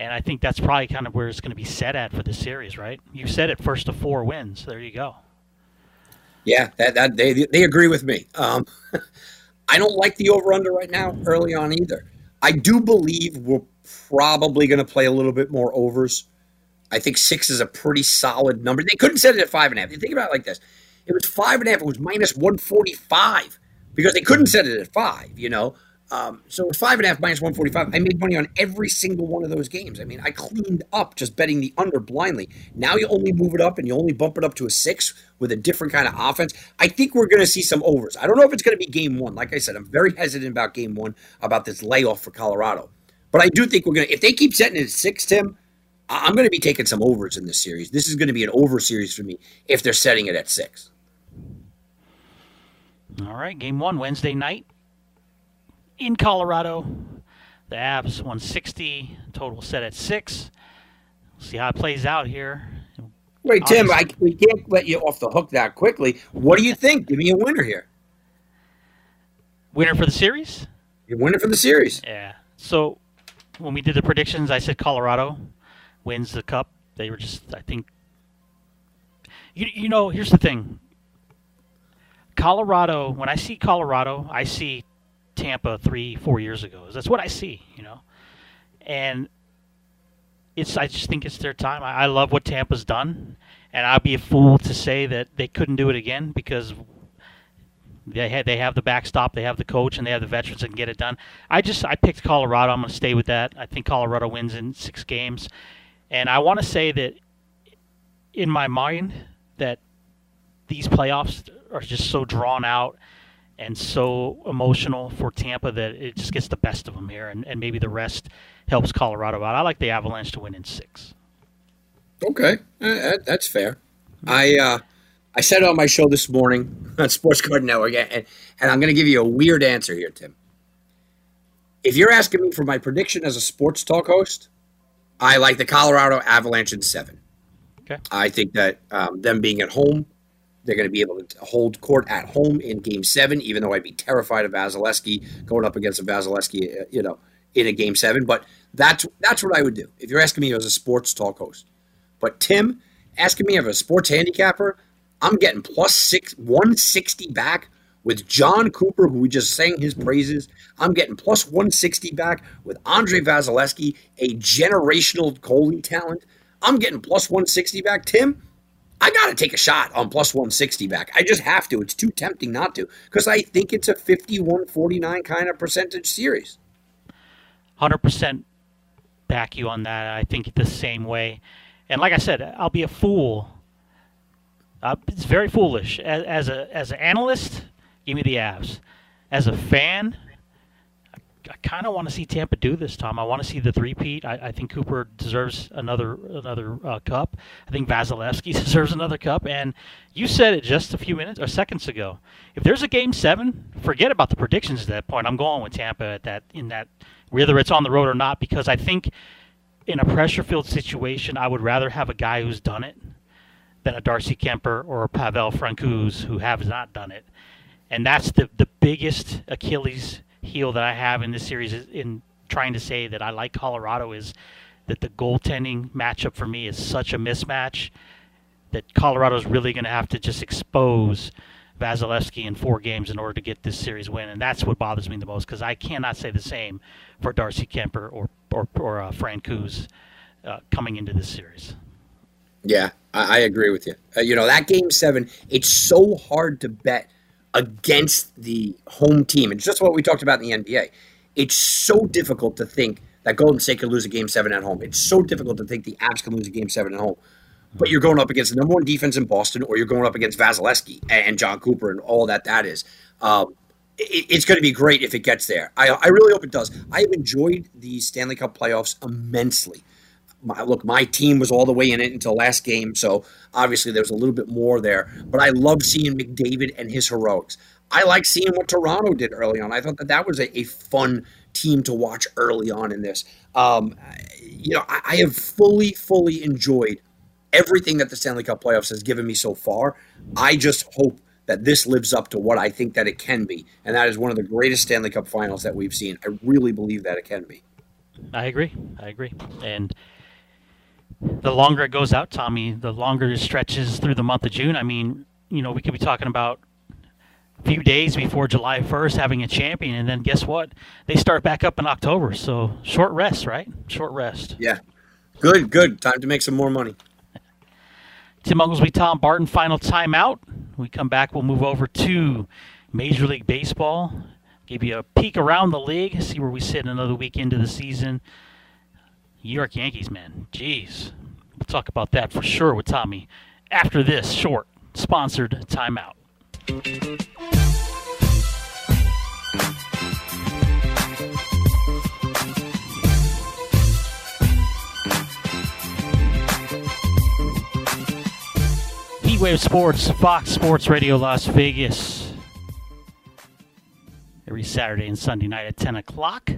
And I think that's probably kind of where it's going to be set at for this series, right? You said it first to four wins. There you go. Yeah, that, that they they agree with me. Um, [laughs] I don't like the over under right now early on either. I do believe we're probably going to play a little bit more overs. I think six is a pretty solid number. They couldn't set it at five and a half. You think about it like this: it was five and a half. It was minus one forty five because they couldn't set it at five. You know, um, so it five and a half minus 145. I made money on every single one of those games. I mean, I cleaned up just betting the under blindly. Now you only move it up and you only bump it up to a six with a different kind of offense. I think we're going to see some overs. I don't know if it's going to be game one. Like I said, I'm very hesitant about game one, about this layoff for Colorado. But I do think we're going to, if they keep setting it at six, Tim, I'm going to be taking some overs in this series. This is going to be an over series for me if they're setting it at six. All right, game one, Wednesday night in Colorado. The Avs 160, total set at six. We'll see how it plays out here. Wait, Tim, I, we can't let you off the hook that quickly. What do you think? Give me a winner here. Winner for the series? Your winner for the series. Yeah. So when we did the predictions, I said Colorado wins the cup. They were just, I think, you, you know, here's the thing. Colorado, when I see Colorado, I see Tampa three, four years ago. That's what I see, you know. And it's I just think it's their time. I, I love what Tampa's done, and I'd be a fool to say that they couldn't do it again because they had they have the backstop, they have the coach, and they have the veterans that can get it done. I just I picked Colorado. I'm going to stay with that. I think Colorado wins in six games, and I want to say that in my mind that these playoffs are just so drawn out and so emotional for Tampa that it just gets the best of them here, and, and maybe the rest helps Colorado out. I like the Avalanche to win in six. Okay, uh, that's fair. I uh, I said it on my show this morning on Sports Card Network, and, and I'm going to give you a weird answer here, Tim. If you're asking me for my prediction as a sports talk host, I like the Colorado Avalanche in seven. Okay. I think that um, them being at home they're going to be able to hold court at home in Game Seven, even though I'd be terrified of Vasilevskiy going up against a Vasilevskiy, uh, you know, in a Game Seven. But that's that's what I would do if you're asking me as a sports talk host. But Tim, asking me as a sports handicapper, I'm getting plus six one sixty back with Jon Cooper, who we just sang his praises. I'm getting plus 160 back with Andrei Vasilevskiy, a generational goalie talent. I'm getting plus 160 back. Tim, I got to take a shot on plus 160 back. I just have to. It's too tempting not to because I think it's a 51 49 kind of percentage series. 100% back you on that. I think the same way. And like I said, I'll be a fool. Uh, it's very foolish. As, as, a as an analyst, give me the Avs. As a fan, I kind of want to see Tampa do this, Tom. I want to see the three-peat. I, I think Cooper deserves another another uh, cup. I think Vasilevskiy [laughs] deserves another cup. And you said it just a few minutes or seconds ago. If there's a game seven, forget about the predictions at that point. I'm going with Tampa at that in that whether it's on the road or not, because I think in a pressure-filled situation, I would rather have a guy who's done it than a Darcy Kuemper or a Pavel Francouz who have not done it. And that's the the biggest Achilles heel that I have in this series in trying to say that I like Colorado is that the goaltending matchup for me is such a mismatch that Colorado's really going to have to just expose Vasilevskiy in four games in order to get this series win, and that's what bothers me the most because I cannot say the same for Darcy Kuemper or or, or uh, Francouz uh, coming into this series. Yeah, I, I agree with you. Uh, you know that game seven, it's so hard to bet against the home team. It's just what we talked about in the NBA. It's so difficult to think that Golden State could lose a game seven at home. It's so difficult to think the Avs can lose a game seven at home. But you're going up against the number one defense in Boston, or you're going up against Vasilevskiy and Jon Cooper and all that that is. Um, it, it's going to be great if it gets there. I, I really hope it does. I have enjoyed the Stanley Cup playoffs immensely. My, look, my team was all the way in it until last game, so obviously there's a little bit more there. But I love seeing McDavid and his heroics. I like seeing what Toronto did early on. I thought that that was a, a fun team to watch early on in this. Um, you know, I, I have fully, fully enjoyed everything that the Stanley Cup playoffs has given me so far. I just hope that this lives up to what I think that it can be, and that is one of the greatest Stanley Cup finals that we've seen. I really believe that it can be. I agree. I agree. And the longer it goes out, Tommy, the longer it stretches through the month of June. I mean, you know, we could be talking about a few days before July 1st having a champion, and then guess what? They start back up in October. So short rest, right? Short rest. Yeah. Good, good. Time to make some more money. Tim Oglesby, Tom Barton, final timeout. we come back, we'll move over to Major League Baseball. Give you a peek around the league, see where we sit another week into the season. New York Yankees, man. Jeez. We'll talk about that for sure with Tommy after this short sponsored timeout. Heatwave Sports, Fox Sports Radio Las Vegas. Every Saturday and Sunday night at 10 o'clock.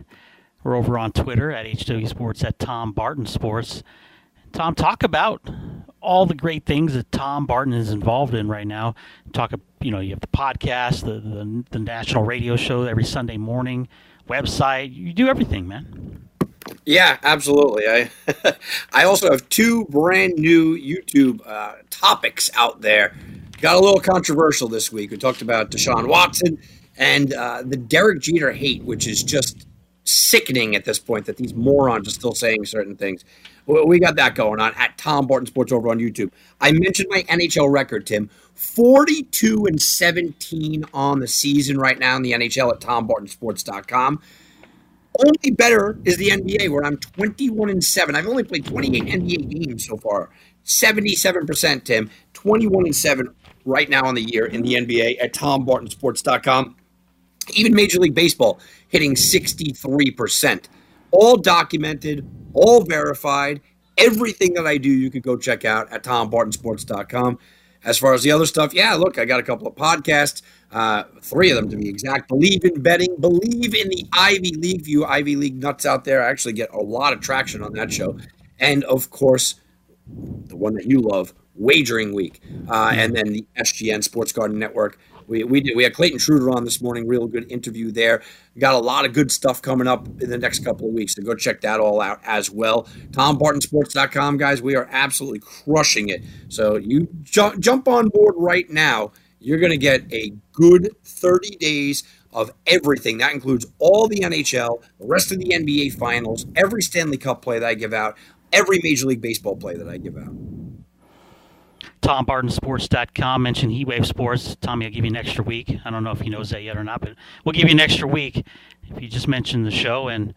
We're over on Twitter at HW Sports at Tom Barton Sports. Tom, talk about all the great things that Tom Barton is involved in right now. Talk, you know, you have the podcast, the the, the national radio show every Sunday morning, website. You do everything, man. Yeah, absolutely. I [laughs] I also have two brand new YouTube uh, topics out there. Got a little controversial this week. We talked about Deshaun Watson and uh, the Derek Jeter hate, which is just sickening at this point that these morons are still saying certain things. We got that going on at Tom Barton Sports over on YouTube. I mentioned my NHL record, Tim. 42 and 17 on the season right now in the NHL at TomBartonSports.com. Only better is the NBA, where I'm 21 and 7. I've only played 28 NBA games so far. 77%, Tim. 21 and 7 right now on the year in the NBA at TomBartonSports.com. Even Major League Baseball hitting 63%. All documented, all verified. Everything that I do, you could go check out at TomBartonSports.com. As far as the other stuff, yeah, look, I got a couple of podcasts, uh, three of them to be exact. Believe in betting, believe in the Ivy League view, Ivy League nuts out there. I actually get a lot of traction on that show. And of course, the one that you love, Wagering Week, uh, and then the SGN Sports Garden Network. We, we did we had Clayton Trutor on this morning, real good interview there. Got a lot of good stuff coming up in the next couple of weeks, so go check that all out as well. TomBartonSports.com, guys, we are absolutely crushing it. So you ju- jump on board right now. You're going to get a good 30 days of everything. That includes all the NHL, the rest of the NBA Finals, every Stanley Cup play that I give out, every Major League Baseball play that I give out. TomBartonSports.com. Mention Heatwave Sports. Tommy, I'll give you an extra week. I don't know if he knows that yet or not, but we'll give you an extra week if you just mention the show. And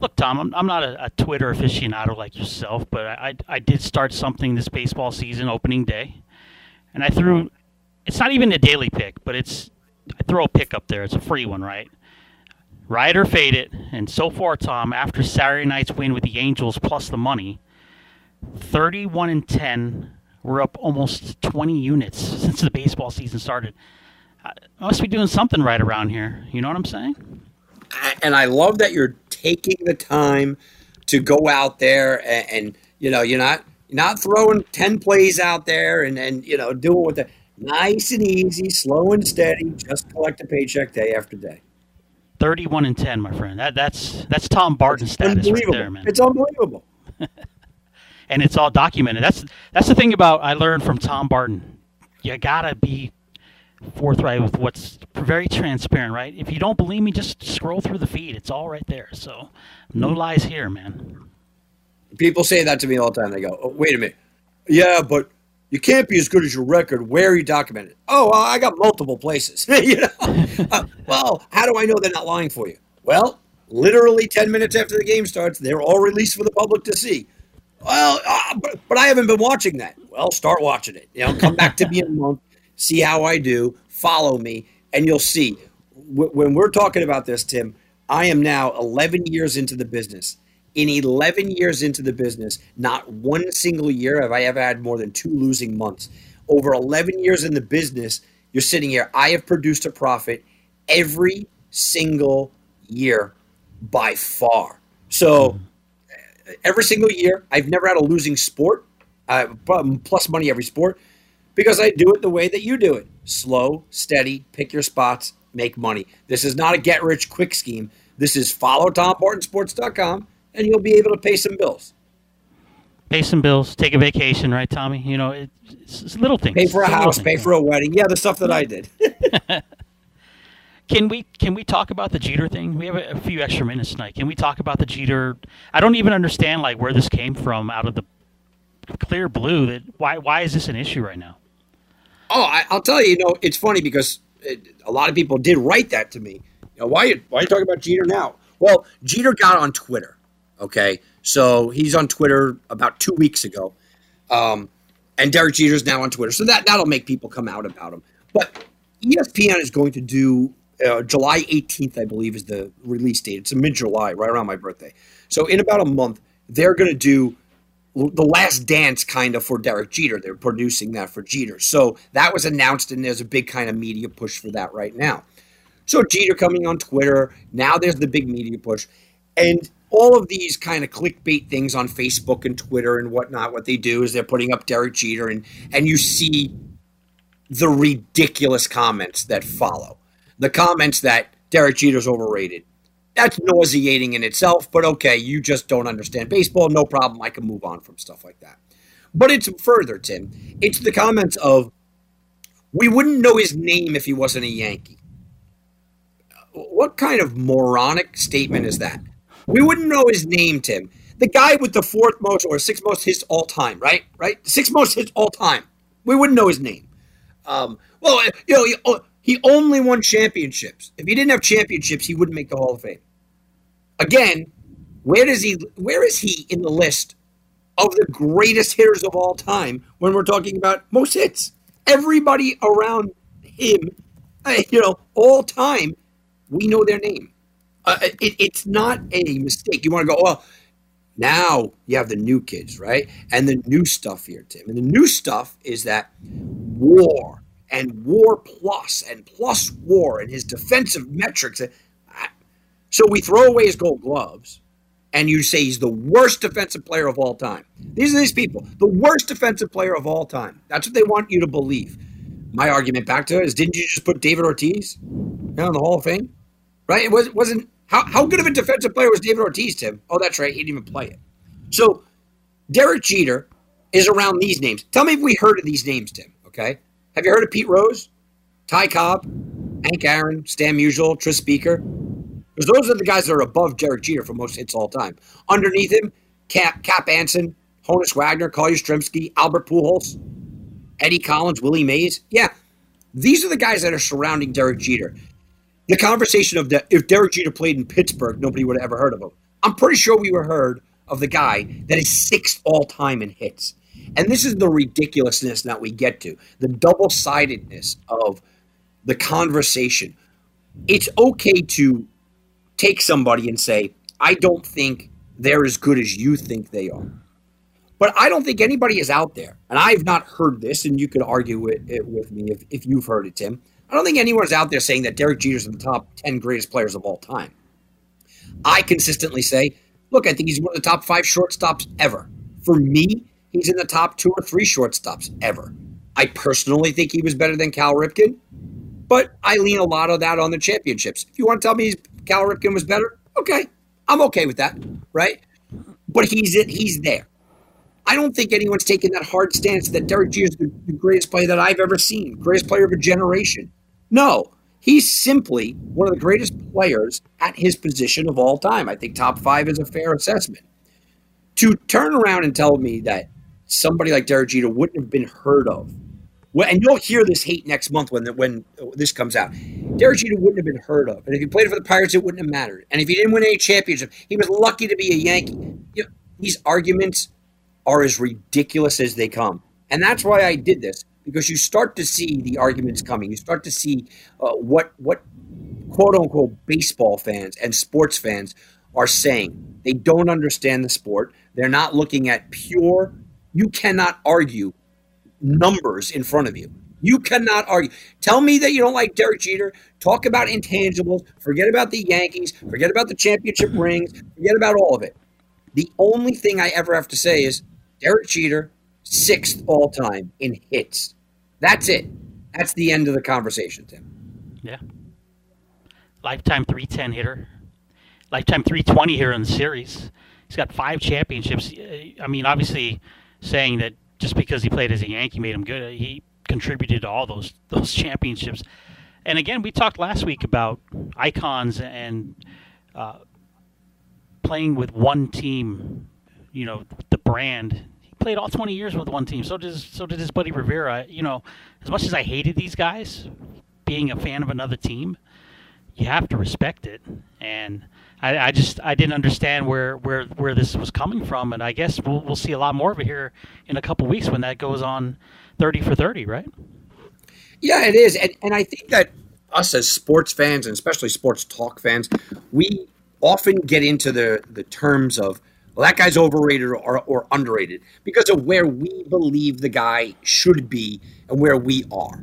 look, Tom, I'm, I'm not a, a Twitter aficionado like yourself, but I, I did start something this baseball season, opening day. And I threw, it's not even a daily pick, but it's, I throw a pick up there. It's a free one, right? Ride or fade it. And so far, Tom, after Saturday night's win with the Angels plus the money, 31 and 10 we're up almost 20 units [laughs] since the baseball season started. I must be doing something right around here. You know what I'm saying? And I love that you're taking the time to go out there and, and you know, you're not not throwing 10 plays out there and, and you know, doing with the nice and easy, slow and steady, just collect a paycheck day after day. 31 and 10, my friend. That that's that's Tom Barton status right there, man. It's unbelievable. [laughs] and it's all documented. That's that's the thing about I learned from Tom Barton. You gotta be forthright with what's very transparent, right? If you don't believe me, just scroll through the feed. It's all right there. So no lies here, man. People say that to me all the time. They go, oh, "Wait a minute, yeah, but you can't be as good as your record. Where are you documented? Oh, well, I got multiple places. [laughs] you know, [laughs] uh, well, how do I know they're not lying for you? Well, literally ten minutes after the game starts, they're all released for the public to see. Well, uh, but, but I haven't been watching that. Well, start watching it. You know, come back to me in a month, see how I do, follow me, and you'll see. W- when we're talking about this, Tim, I am now 11 years into the business. In 11 years into the business, not one single year have I ever had more than two losing months. Over 11 years in the business, you're sitting here. I have produced a profit every single year by far. So, every single year. I've never had a losing sport, uh, plus money every sport, because I do it the way that you do it slow, steady, pick your spots, make money. This is not a get rich quick scheme. This is follow TomBartonSports.com and you'll be able to pay some bills. Pay some bills, take a vacation, right, Tommy? You know, it's, it's little things. Pay for a house, pay for a wedding. Yeah, the stuff that I did. [laughs] Can we can we talk about the Jeter thing? We have a, a, few extra minutes tonight. Can we talk about the Jeter? I don't even understand like where this came from out of the clear blue. That why why is this an issue right now? Oh, I, will tell you. You know, it's funny because it, a lot of people did write that to me. You know, why why are you talking about Jeter now? Well, Jeter got on Twitter. Okay, so he's on Twitter about two weeks ago, um, and Derek Jeter's now on Twitter. So that that'll make people come out about him. But ESPN is going to do uh, July 18th, I believe, is the release date. It's mid July, right around my birthday. So in about a month, they're going to do the last dance kind of for Derek Jeter. They're producing that for Jeter. So that was announced, and there's a big kind of media push for that right now. So Jeter coming on Twitter. Now there's the big media push. And all of these kind of clickbait things on Facebook and Twitter and whatnot, what they do is they're putting up Derek Jeter, and, and you see the ridiculous comments that follow the comments that Derek Jeter's overrated. That's nauseating in itself, but okay, you just don't understand baseball. No problem. I can move on from stuff like that. But it's further, Tim. It's the comments of, we wouldn't know his name if he wasn't a Yankee. What kind of moronic statement is that? We wouldn't know his name, Tim. The guy with the fourth most or sixth most hits all time, right? Right? Sixth most hits all time. We wouldn't know his name. Um, well, you know, he only won championships. If he didn't have championships, he wouldn't make the Hall of Fame. Again, where does he where is he in the list of the greatest hitters of all time when we're talking about most hits? Everybody around him, uh, you know, all time, we know their name. Uh, it, it's not a mistake. You want to go, well, now you have the new kids, right? And the new stuff here, Tim. And the new stuff is that war and war plus and plus war and his defensive metrics. So we throw away his gold gloves and you say he's the worst defensive player of all time. These are these people, the worst defensive player of all time. That's what they want you to believe. My argument back to it is didn't you just put David Ortiz in the Hall of Fame? Right? It was, wasn't how, how good of a defensive player was David Ortiz, Tim? Oh, that's right. He didn't even play it. So Derek Jeter is around these names. Tell me if we heard of these names, Tim. Okay. Have you heard of Pete Rose, Ty Cobb, Hank Aaron, Stan Musial, Tris Speaker? Because those are the guys that are above Derek Jeter for most hits all time. Underneath him, Cap, Cap Anson, Honus Wagner, Carl Yastrzemski, Albert Pujols, Eddie Collins, Willie Mays. Yeah, these are the guys that are surrounding Derek Jeter. The conversation of the, if Derek Jeter played in Pittsburgh, nobody would have ever heard of him. I'm pretty sure we were heard of the guy that is sixth all time in hits. And this is the ridiculousness that we get to the double sidedness of the conversation. It's okay to take somebody and say, I don't think they're as good as you think they are. But I don't think anybody is out there, and I've not heard this, and you could argue it, it with me if, if you've heard it, Tim. I don't think anyone's out there saying that Derek Jeter's in the top 10 greatest players of all time. I consistently say, look, I think he's one of the top five shortstops ever. For me, he's in the top two or three shortstops ever. I personally think he was better than Cal Ripken, but I lean a lot of that on the championships. If you want to tell me Cal Ripken was better. Okay, I'm okay with that, right? But he's it. He's there. I don't think anyone's taken that hard stance that Derek Jeter is the, the greatest player that I've ever seen, greatest player of a generation. No, he's simply one of the greatest players at his position of all time. I think top five is a fair assessment. To turn around and tell me that somebody like Derek Jeter wouldn't have been heard of well, and you'll hear this hate next month when the, when this comes out. Derek Jeter wouldn't have been heard of, and if he played for the Pirates, it wouldn't have mattered. And if he didn't win any championship, he was lucky to be a Yankee. You know, these arguments are as ridiculous as they come, and that's why I did this because you start to see the arguments coming. You start to see uh, what what quote unquote baseball fans and sports fans are saying. They don't understand the sport. They're not looking at pure. You cannot argue numbers in front of you. You cannot argue. Tell me that you don't like Derek Jeter. Talk about intangibles. Forget about the Yankees. Forget about the championship rings. Forget about all of it. The only thing I ever have to say is Derek Jeter, sixth all time in hits. That's it. That's the end of the conversation, Tim. Yeah. Lifetime 310 hitter. Lifetime 320 here in the series. He's got five championships. I mean, obviously, saying that just because he played as a Yankee made him good. He contributed to all those [laughs] those championships. And again, we talked last week about icons and uh, playing with one team. You know, the brand. He played all 20 years with one team. So does so did his buddy Rivera. You know, as much as I hated these guys, being a fan of another team, you have to respect it. And I, I, just I didn't understand where, where where this was coming from, and I guess we'll we'll see a lot more of it here in a couple weeks when that goes on, thirty for thirty, right? Yeah, it is, and and I think that us as sports fans and especially sports talk fans, we often get into the the terms of well, that guy's overrated or, or underrated because of where we believe the guy should be and where we are.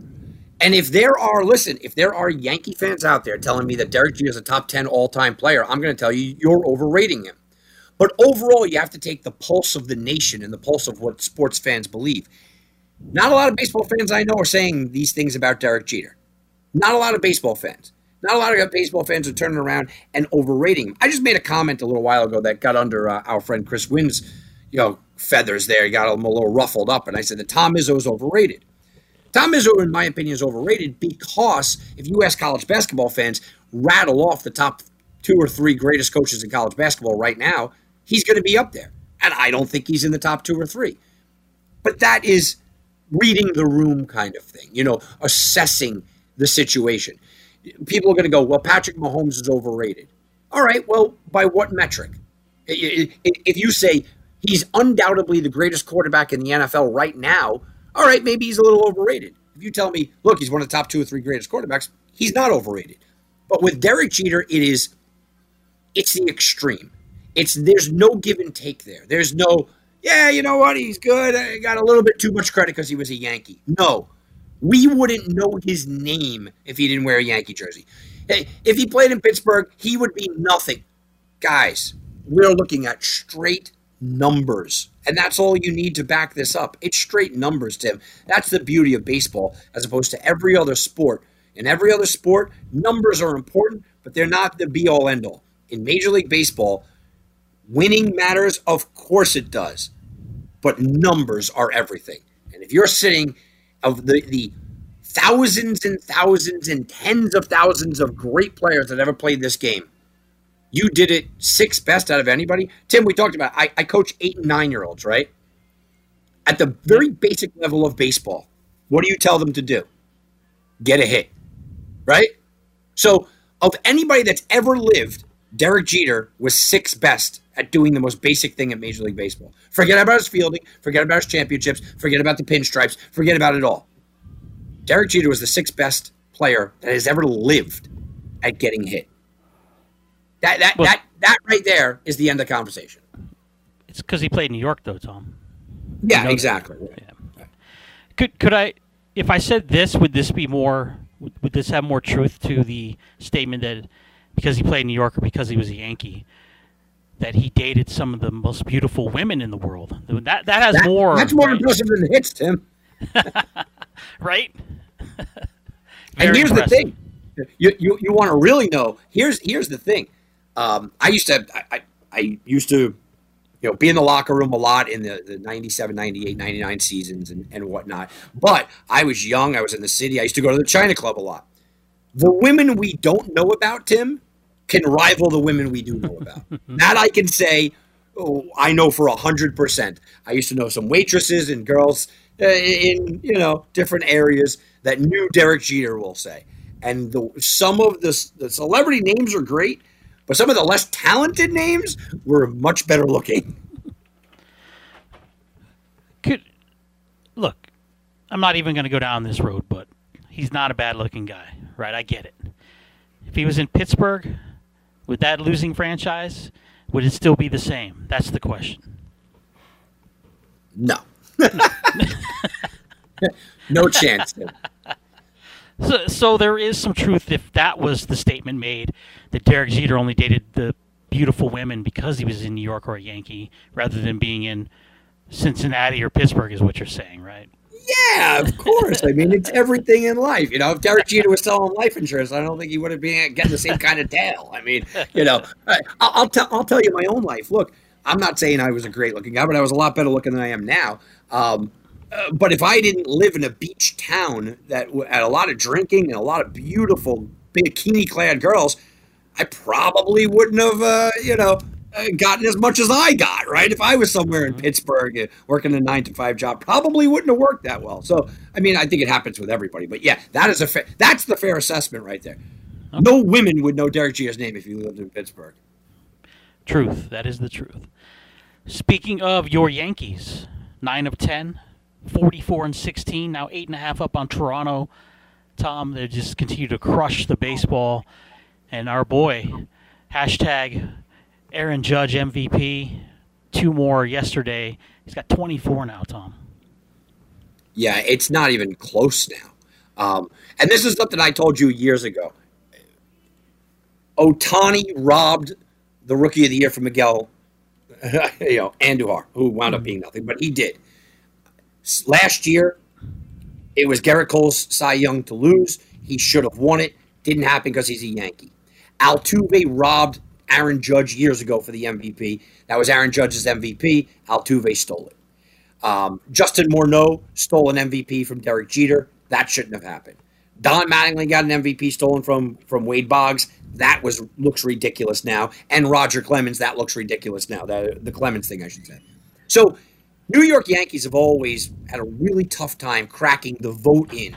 And if there are, listen, if there are Yankee fans out there telling me that Derek Jeter is a top 10 all time player, I'm going to tell you, you're overrating him. But overall, you have to take the pulse of the nation and the pulse of what sports fans believe. Not a lot of baseball fans I know are saying these things about Derek Jeter. Not a lot of baseball fans. Not a lot of baseball fans are turning around and overrating him. I just made a comment a little while ago that got under uh, our friend Chris Wynn's, you know, feathers there. He got him a little ruffled up, and I said that Tom Izzo is overrated. Tom Izzo, in my opinion, is overrated because if you ask college basketball fans, rattle off the top two or three greatest coaches in college basketball right now, he's going to be up there. And I don't think he's in the top two or three. But that is reading the room kind of thing, you know, assessing the situation. People are going to go, well, Patrick Mahomes is overrated. All right, well, by what metric? If you say he's undoubtedly the greatest quarterback in the NFL right now, all right, maybe he's a little overrated. If you tell me, look, he's one of the top two or three greatest quarterbacks, he's not overrated. But with Derek Jeter, it is it's the extreme. It's there's no give and take there. There's no, yeah, you know what, he's good. I got a little bit too much credit because he was a Yankee. No. We wouldn't know his name if he didn't wear a Yankee jersey. Hey, if he played in Pittsburgh, he would be nothing. Guys, we're looking at straight numbers. And that's all you need to back this up. It's straight numbers, Tim. That's the beauty of baseball as opposed to every other sport. In every other sport, numbers are important, but they're not the be all end all. In Major League Baseball, winning matters. Of course it does. But numbers are everything. And if you're sitting of the, the thousands and thousands and tens of thousands of great players that ever played this game, you did it sixth best out of anybody. Tim, we talked about I, I coach eight and nine year olds, right? At the very basic level of baseball, what do you tell them to do? Get a hit, right? So, of anybody that's ever lived, Derek Jeter was sixth best at doing the most basic thing at Major League Baseball. Forget about his fielding, forget about his championships, forget about the pinstripes, forget about it all. Derek Jeter was the sixth best player that has ever lived at getting hit. That that well, that that right there is the end of the conversation. It's because he played New York, though, Tom. Yeah, you know exactly. Yeah. Could could I, if I said this, would this be more? Would, would this have more truth to the statement that because he played New York or because he was a Yankee, that he dated some of the most beautiful women in the world? That that has that, more. That's more right? impressive than the hits, Tim. [laughs] right. and here's impressive. the thing you you, you want to really know? Here's here's the thing. Um, I used to I, I, I used to you know be in the locker room a lot in the, the 97 98 99 seasons and, and whatnot. But i was young i was in the city i used to go to the china club a lot. The women we don't know about tim can rival the women we do know about. [laughs] That i can say oh, i know for 100% i used to know some waitresses and girls uh, in you know different areas that knew derek jeter will say. And the, some of the, the celebrity names are great but some of the less talented names were much better looking. Could look, I'm not even going to go down this road, but he's not a bad looking guy, right? I get it. If he was in Pittsburgh with that losing franchise, would it still be the same? That's the question. No. [laughs] no chance. [laughs] So, so there is some truth if that was the statement made that Derek Jeter only dated the beautiful women because he was in New York or a Yankee rather than being in Cincinnati or Pittsburgh, is what you're saying, right? Yeah, of course. I mean, it's everything in life. You know, if Derek Jeter was selling life insurance, I don't think he would have been getting the same kind of tail. I mean, you know, I, will tell I'll tell you my own life. Look, I'm not saying I was a great looking guy, but I was a lot better looking than I am now. Um, uh, but if I didn't live in a beach town that had a lot of drinking and a lot of beautiful bikini clad girls, I probably wouldn't have, uh, you know, uh, gotten as much as I got, right? If I was somewhere in mm-hmm. Pittsburgh uh, working a nine to five job, probably wouldn't have worked that well. So, I mean, I think it happens with everybody. But yeah, that is a fa- that's the fair assessment right there. Okay. No women would know Derek Jeter's name if you lived in Pittsburgh. Truth. That is the truth. Speaking of your Yankees, nine of ten, 44 and 16, now eight and a half up on Toronto. Tom, they just continue to crush the baseball. And our boy, hashtag Aaron Judge MVP, two more yesterday. He's got 24 now, Tom. Yeah, it's not even close now. Um, and this is something I told you years ago. Ohtani robbed the rookie of the year from Miguel, [laughs] you know, Andujar, who wound up mm-hmm. being nothing, but he did. Last year, it was Gerrit Cole's Cy Young to lose. He should have won it. Didn't happen because he's a Yankee. Altuve robbed Aaron Judge years ago for the MVP. That was Aaron Judge's MVP. Altuve stole it. Um, Justin Morneau stole an MVP from Derek Jeter. That shouldn't have happened. Don Mattingly got an MVP stolen from from Wade Boggs. That was looks ridiculous now. And Roger Clemens, that looks ridiculous now. The Clemens thing, I should say. So New York Yankees have always had a really tough time cracking the vote in.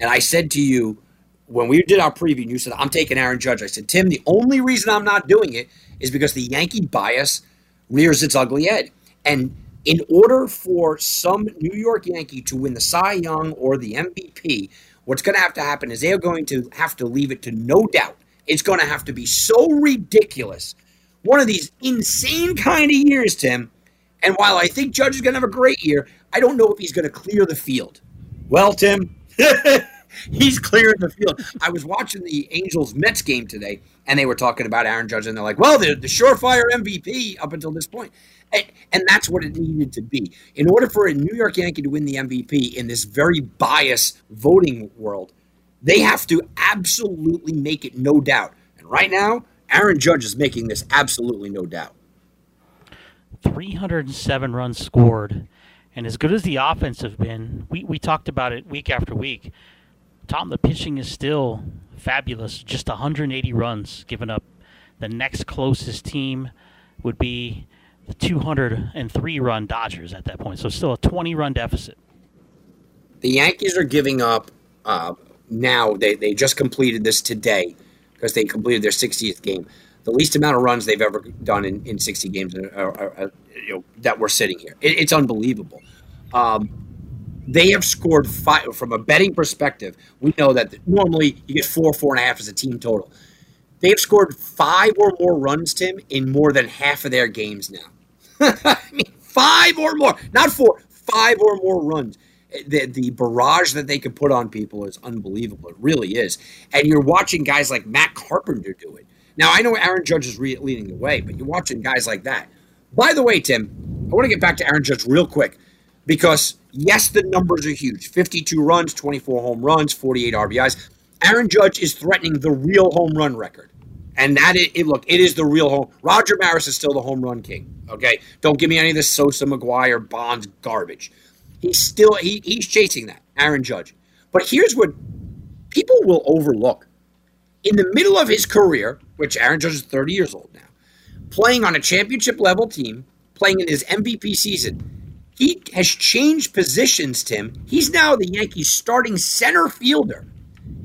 And I said to you when we did our preview, and you said, I'm taking Aaron Judge. I said, Tim, the only reason I'm not doing it is because the Yankee bias rears its ugly head. And in order for some New York Yankee to win the Cy Young or the MVP, what's going to have to happen is they're going to have to leave it to no doubt. It's going to have to be so ridiculous. One of these insane kind of years, Tim, and while I think Judge is going to have a great year, I don't know if he's going to clear the field. Well, Tim, [laughs] he's clearing the field. I was watching the Angels Mets game today, and they were talking about Aaron Judge, and they're like, well, the, the surefire MVP up until this point. And, and that's what it needed to be. In order for a New York Yankee to win the MVP in this very biased voting world, they have to absolutely make it no doubt. And right now, Aaron Judge is making this absolutely no doubt. 307 runs scored. And as good as the offense have been, we, we talked about it week after week. Tom, the pitching is still fabulous. Just 180 runs given up. The next closest team would be the 203 run Dodgers at that point. So still a 20 run deficit. The Yankees are giving up uh, now. They, they just completed this today because they completed their 60th game the least amount of runs they've ever done in, in 60 games you know, that we're sitting here. It, it's unbelievable. Um, they have scored five from a betting perspective. We know that normally you get four, four and a half as a team total. They've scored five or more runs, Tim, in more than half of their games now. [laughs] I mean, five or more, not four, five or more runs. The, the barrage that they can put on people is unbelievable. It really is. And you're watching guys like Matt Carpenter do it. Now, I know Aaron Judge is re- leading the way, but you're watching guys like that. By the way, Tim, I want to get back to Aaron Judge real quick because, yes, the numbers are huge 52 runs, 24 home runs, 48 RBIs. Aaron Judge is threatening the real home run record. And that it, look, it is the real home. Roger Maris is still the home run king. Okay, don't give me any of this Sosa, McGwire, Bonds garbage. He's still he, he's chasing that, Aaron Judge. But here's what people will overlook: in the middle of his career, which Aaron Judge is 30 years old now, playing on a championship level team, playing in his MVP season, he has changed positions. Tim, he's now the Yankees' starting center fielder.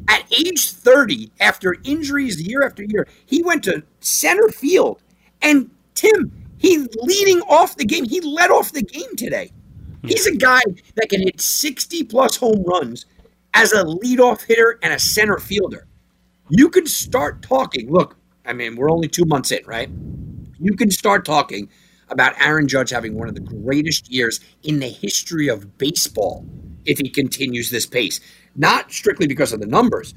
At age 30, after injuries year after year, he went to center field. And Tim, he's leading off the game. He led off the game today. Hmm. He's a guy that can hit 60 plus home runs as a leadoff hitter and a center fielder. You can start talking. Look, I mean, we're only two months in, right? You can start talking about Aaron Judge having one of the greatest years in the history of baseball if he continues this pace not strictly because of the numbers,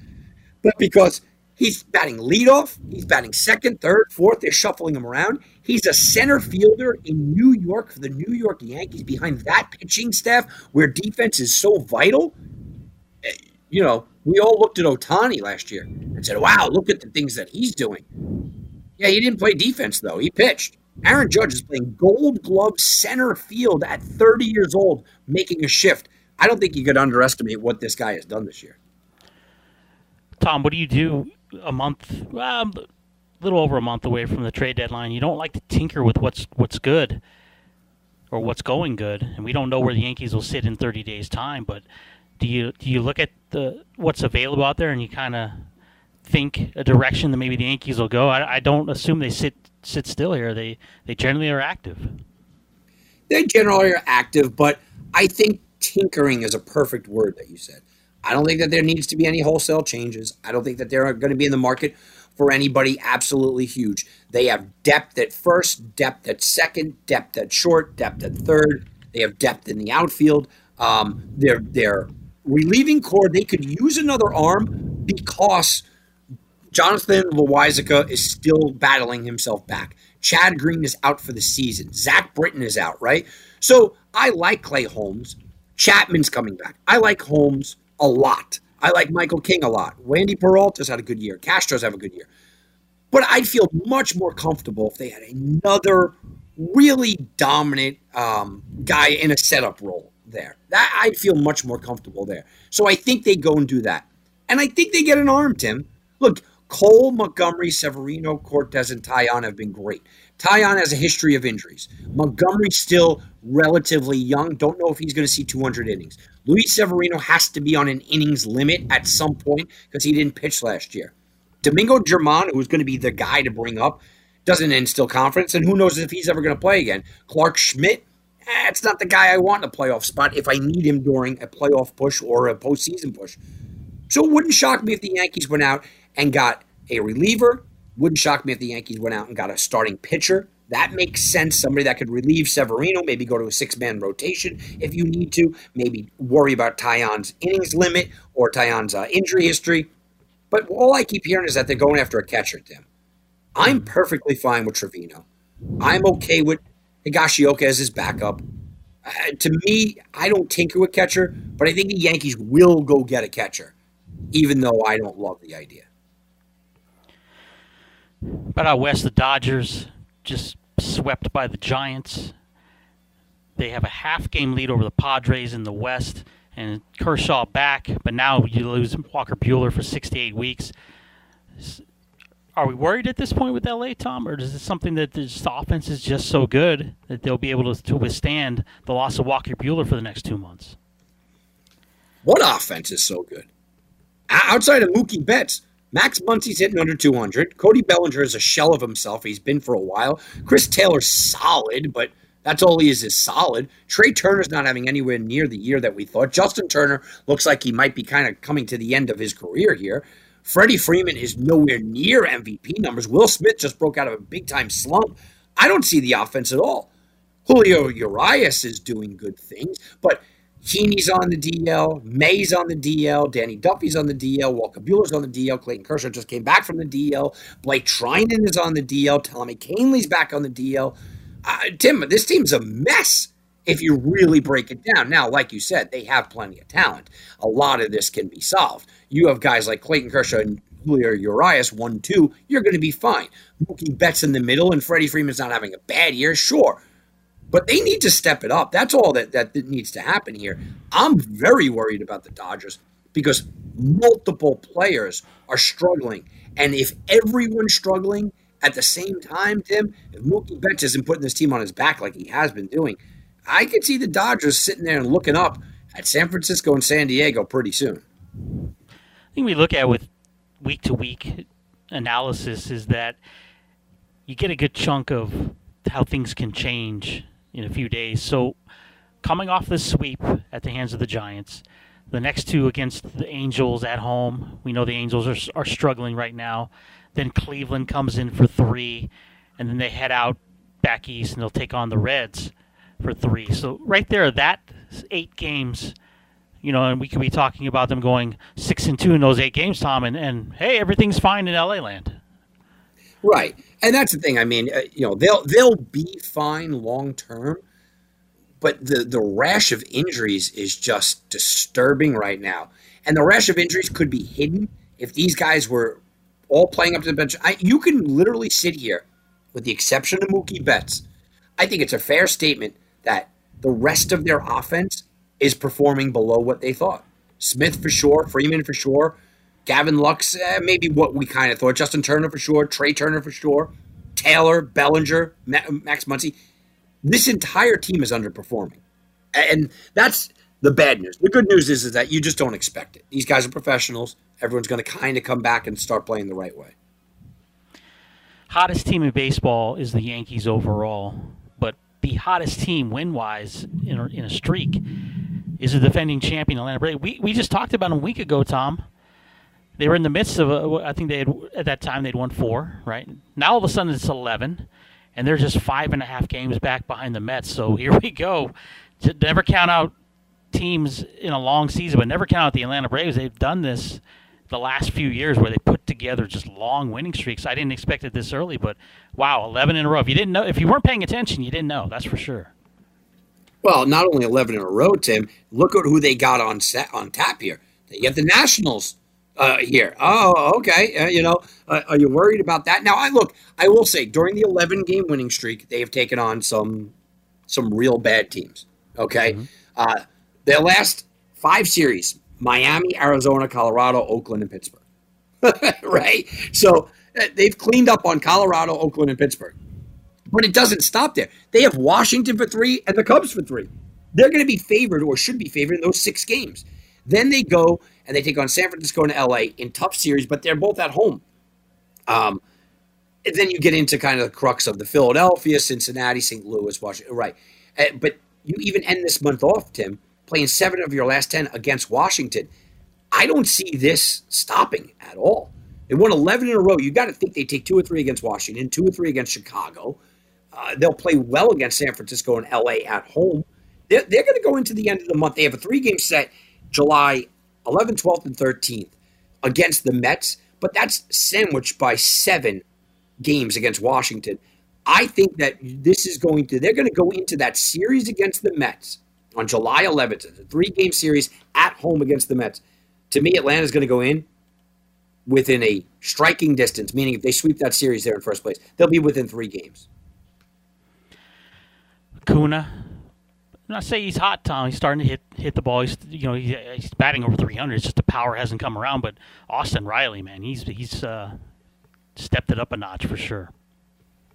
but because he's batting leadoff, he's batting second, third, fourth. They're shuffling him around. He's a center fielder in New York for the New York Yankees behind that pitching staff where defense is so vital. You know, we all looked at Ohtani last year and said, wow, look at the things that he's doing. Yeah, he didn't play defense, though. He pitched. Aaron Judge is playing gold glove center field at 30 years old, making a shift. I don't think you could underestimate what this guy has done this year. Tom, what do you do a month, a little over a month away from the trade deadline? You don't like to tinker with what's what's good or what's going good, and we don't know where the Yankees will sit in 30 days' time. But do you do you look at the what's available out there and you kind of think a direction that maybe the Yankees will go? I, I don't assume they sit sit still here. They they generally are active. They generally are active, but I think tinkering is a perfect word that you said. I don't think that there needs to be any wholesale changes. I don't think that they're going to be in the market for anybody absolutely huge. They have depth at first, depth at second, depth at short, depth at third. They have depth in the outfield. Um, they're they're relieving core. They could use another arm because Jonathan Loáisiga is still battling himself back. Chad Green is out for the season. Zach Britton is out, right? So I like Clay Holmes. Chapman's coming back. I like Holmes a lot. I like Michael King a lot. Wandy Peralta's had a good year. Castro's have a good year. But I'd feel much more comfortable if they had another really dominant um, guy in a setup role there. That I'd feel much more comfortable there. So I think they go and do that. And I think they get an arm, Tim. Look, Cole, Montgomery, Severino, Cortes, and Taillon have been great. Taillon has a history of injuries. Montgomery's still relatively young. Don't know if he's going to see 200 innings. Luis Severino has to be on an innings limit at some point because he didn't pitch last year. Domingo Germán, who is going to be the guy to bring up, doesn't instill confidence, and who knows if he's ever going to play again. Clarke Schmidt, eh, it's not the guy I want in a playoff spot if I need him during a playoff push or a postseason push. So it wouldn't shock me if the Yankees went out and got a reliever, wouldn't shock me if the Yankees went out and got a starting pitcher. That makes sense. Somebody that could relieve Severino, maybe go to a six man rotation if you need to, maybe worry about Taillon's innings limit or Taillon's uh, injury history. But all I keep hearing is that they're going after a catcher, Tim. I'm perfectly fine with Trevino. I'm okay with Higashioka as his backup. Uh, to me, I don't tinker with catcher, but I think the Yankees will go get a catcher, even though I don't love the idea. But out west, the Dodgers just swept by the Giants. They have a half game lead over the Padres in the West, and Kershaw back, but now you lose Walker Buehler for 68 weeks. Are we worried at this point with LA, Tom, or is it something that this offense is just so good that they'll be able to, to withstand the loss of Walker Buehler for the next two months? What offense is so good? Outside of Mookie Betts, Max Muncy's hitting under 200. Cody Bellinger is a shell of himself. He's been for a while. Chris Taylor's solid, but that's all he is is solid. Trea Turner's not having anywhere near the year that we thought. Justin Turner looks like he might be kind of coming to the end of his career here. Freddie Freeman is nowhere near MVP numbers. Will Smith just broke out of a big time slump. I don't see the offense at all. Julio Urias is doing good things, but Heaney's on the DL, May's on the DL, Danny Duffy's on the DL, Walker Buehler's on the DL, Clayton Kershaw just came back from the DL, Blake Treinen is on the DL, Tommy Kahnle's back on the DL. Uh, Tim, this team's a mess. if you really break it down. Now, like you said, they have plenty of talent. A lot of this can be solved. You have guys like Clayton Kershaw and Julio Urias, one, two, you're going to be fine. Mookie Betts in the middle and Freddie Freeman's not having a bad year, sure. But they need to step it up. That's all that, that needs to happen here. I'm very worried about the Dodgers because multiple players are struggling. And if everyone's struggling at the same time, Tim, if Mookie Betts isn't putting this team on his back like he has been doing, I could see the Dodgers sitting there and looking up at San Francisco and San Diego pretty soon. I think we look at with week to week analysis is that you get a good chunk of how things can change in a few days. So, coming off the sweep at the hands of the Giants, the next two against the Angels at home, we know the Angels are, are struggling right now. Then Cleveland comes in for three, and then they head out back east and they'll take on the Reds for three. So, right there, that eight games you know, and we could be talking about them going six and two in those eight games, Tom, and, and hey, everything's fine in LA land. Right, and that's the thing. I mean, uh, you know, they'll they'll be fine long term, but the the rash of injuries is just disturbing right now, and the rash of injuries could be hidden if these guys were all playing up to the bench. I, you can literally sit here, with the exception of Mookie Betts. I think it's a fair statement that the rest of their offense is performing below what they thought. Smith for sure, Freeman for sure, Gavin Lux, eh, maybe what we kind of thought. Justin Turner for sure, Trea Turner for sure, Taylor, Bellinger, Max Muncy. This entire team is underperforming, and that's the bad news. The good news is, is that you just don't expect it. These guys are professionals. Everyone's going to kind of come back and start playing the right way. Hottest team in baseball is the Yankees overall, but the hottest team win wise in in a streak is the defending champion Atlanta Braves. We we just talked about them a week ago, Tom. They were in the midst of a, I think they had at that time they'd won four, right? Now all of a sudden it's eleven, and they're just five and a half games back behind the Mets. So [laughs] here we go. To never count out teams in a long season, but never count out the Atlanta Braves. They've done this the last few years where they put together just long winning streaks. I didn't expect it this early, but wow, 11 in a row. If you didn't know, if you weren't paying attention, you didn't know. That's for sure. Well, not only 11 in a row, Tim, look at who they got on set, on tap here. They get the Nationals uh, here. Oh, okay. Uh, you know, uh, are you worried about that? Now, I look. I will say during the 11 game winning streak, they have taken on some some real bad teams. Okay, mm-hmm. Uh, their last five series: Miami, Arizona, Colorado, Oakland, and Pittsburgh. [laughs] right. So uh, they've cleaned up on Colorado, Oakland, and Pittsburgh. But it doesn't stop there. They have Washington for three and the Cubs for three. They're going to be favored or should be favored in those six games. Then they go and they take on San Francisco and LA in tough series, but they're both at home. Um, and then you get into kind of the crux of the Philadelphia, Cincinnati, St. Louis, Washington. Right. Uh, but you even end this month off, Tim, playing seven of your last 10 against Washington. I don't see this stopping at all. They won 11 in a row. You got to think they take two or three against Washington, two or three against Chicago. Uh, they'll play well against San Francisco and LA at home. They're, they're going to go into the end of the month. They have a three game set July 11th, 12th, and 13th against the Mets, but that's sandwiched by seven games against Washington. I think that this is going to, they're going to go into that series against the Mets on July 11th. It's a three game series at home against the Mets. To me, Atlanta's going to go in within a striking distance, meaning if they sweep that series there in first place, they'll be within three games. Kuna. I'm say he's hot, Tom. He's starting to hit hit the ball. He's you know he's batting over 300. It's just the power hasn't come around. But Austin Riley, man, he's he's uh, stepped it up a notch for sure.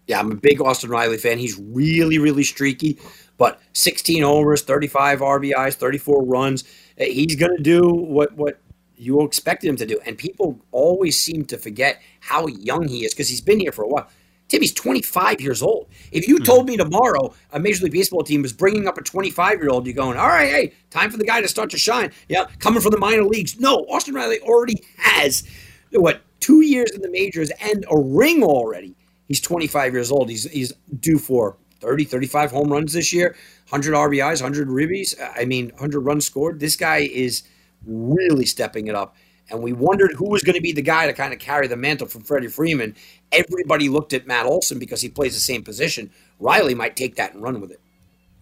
Yeah, I'm a big Austin Riley fan. He's really really streaky, but 16 homers, 35 RBIs, 34 runs. He's going to do what what you expected him to do. And people always seem to forget how young he is because he's been here for a while. Timmy's 25 years old. If you told hmm. me tomorrow a Major League Baseball team was bringing up a 25 year old, you're going, all right, hey, time for the guy to start to shine. Yeah, coming from the minor leagues. No, Austin Riley already has, what, two years in the majors and a ring already. He's 25 years old. He's, he's due for 30, 35 home runs this year, 100 RBIs, 100 ribbies. I mean, 100 runs scored. This guy is really stepping it up and we wondered who was going to be the guy to kind of carry the mantle from Freddie Freeman. Everybody looked at Matt Olson because he plays the same position. Riley might take that and run with it.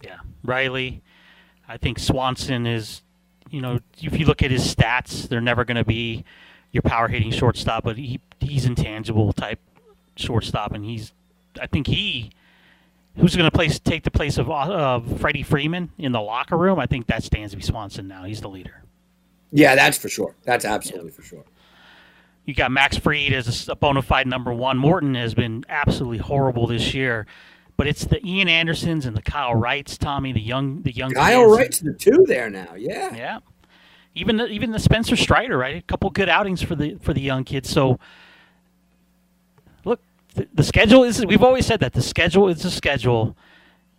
Yeah, Riley. I think Swanson is, you know, if you look at his stats, they're never going to be your power hitting shortstop, but he he's intangible type shortstop, and he's. I think he. Who's going to place take the place of uh, Freddie Freeman in the locker room? I think that's Dansby Swanson now. He's the leader. Yeah, that's for sure. That's absolutely yeah. for sure. You got Max Fried as a bona fide number one. Morton has been absolutely horrible this year, but it's the Ian Andersons and the Kyle Wrights, Tommy, the young, the young. Kyle Wright's the two there now. Yeah, yeah. Even the, even the Spencer Strider, right? A couple good outings for the for the young kids. So look, the, schedule is. We've always said that the schedule is a schedule,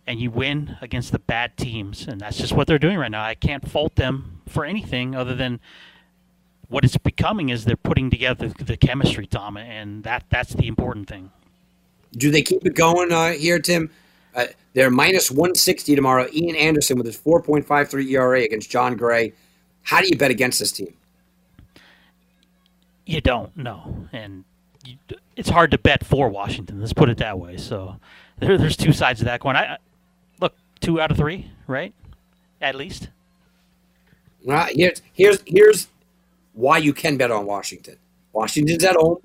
and you win against the bad teams, and that's just what they're doing right now. I can't fault them for anything other than what it's becoming is they're putting together the chemistry, Tom, and that that's the important thing. Do they keep it going uh, here, Tim? Uh, they're minus 160 tomorrow. Ian Anderson with his 4.53 ERA against John Gray. How do you bet against this team? You don't know, and you, it's hard to bet for Washington. Let's put it that way. So there, there's two sides of that coin. I, two out of three, right? At least. Well, here's here's here's why you can bet on Washington. Washington's at home.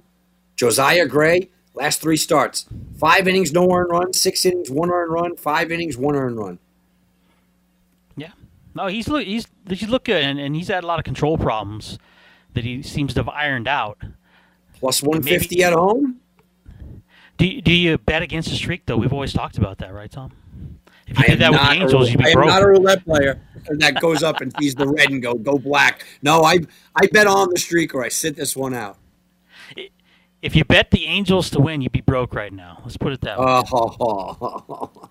Josiah Gray, last three starts, five innings, no earned run, six innings, one earned run, five innings, one earned run. Yeah, no, he's look he's he's look good, and, and he's had a lot of control problems that he seems to have ironed out plus 150 Maybe, at home. Do do you bet against the streak though? We've always talked about that, right, Tom? If you I did that with the Angels, you'd be I broke. am not a roulette player that goes up and sees the red and go go black. No, I I bet on the streak or I sit this one out. If you bet the Angels to win, you'd be broke right now. Let's put it that way. Oh.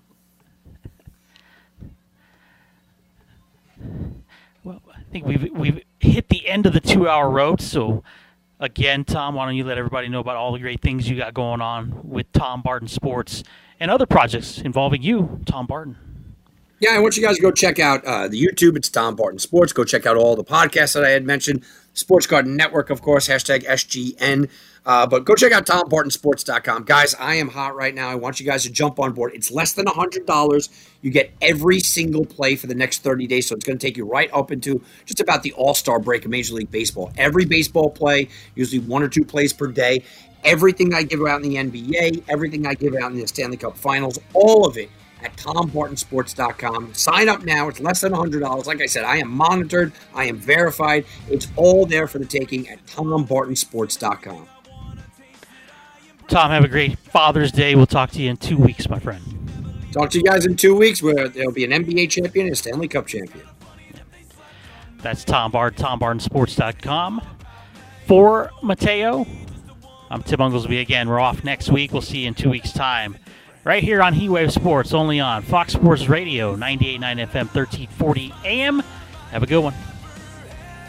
well, I think we've we've hit the end of the two-hour road, so again, Tom, why don't you let everybody know about all the great things you got going on with Tom Barton Sports and other projects involving you, Tom Barton? Yeah, I want you guys to go check out uh, the YouTube. It's Tom Barton Sports. Go check out all the podcasts that I had mentioned. Sports Garden Network, of course, hashtag SGN. Uh, but go check out TomBartonSports.com. Guys, I am hot right now. I want you guys to jump on board. It's less than $100. You get every single play for the next 30 days. So it's going to take you right up into just about the all star break of Major League Baseball. Every baseball play, usually one or two plays per day. Everything I give out in the NBA, everything I give out in the Stanley Cup finals, all of it at TomBartonSports.com. Sign up now. It's less than $100. Like I said, I am monitored, I am verified. It's all there for the taking at TomBartonSports.com. Tom, have a great Father's Day. We'll talk to you in two weeks, my friend. Talk to you guys in two weeks where there'll be an NBA champion and a Stanley Cup champion. That's Tom Bard, TomBartonSports.com. For Mateo, I'm Tim Unglesby again. We're off next week. We'll see you in two weeks' time. Right here on Heatwave Sports, only on Fox Sports Radio, 98.9 FM, 1340 AM. Have a good one.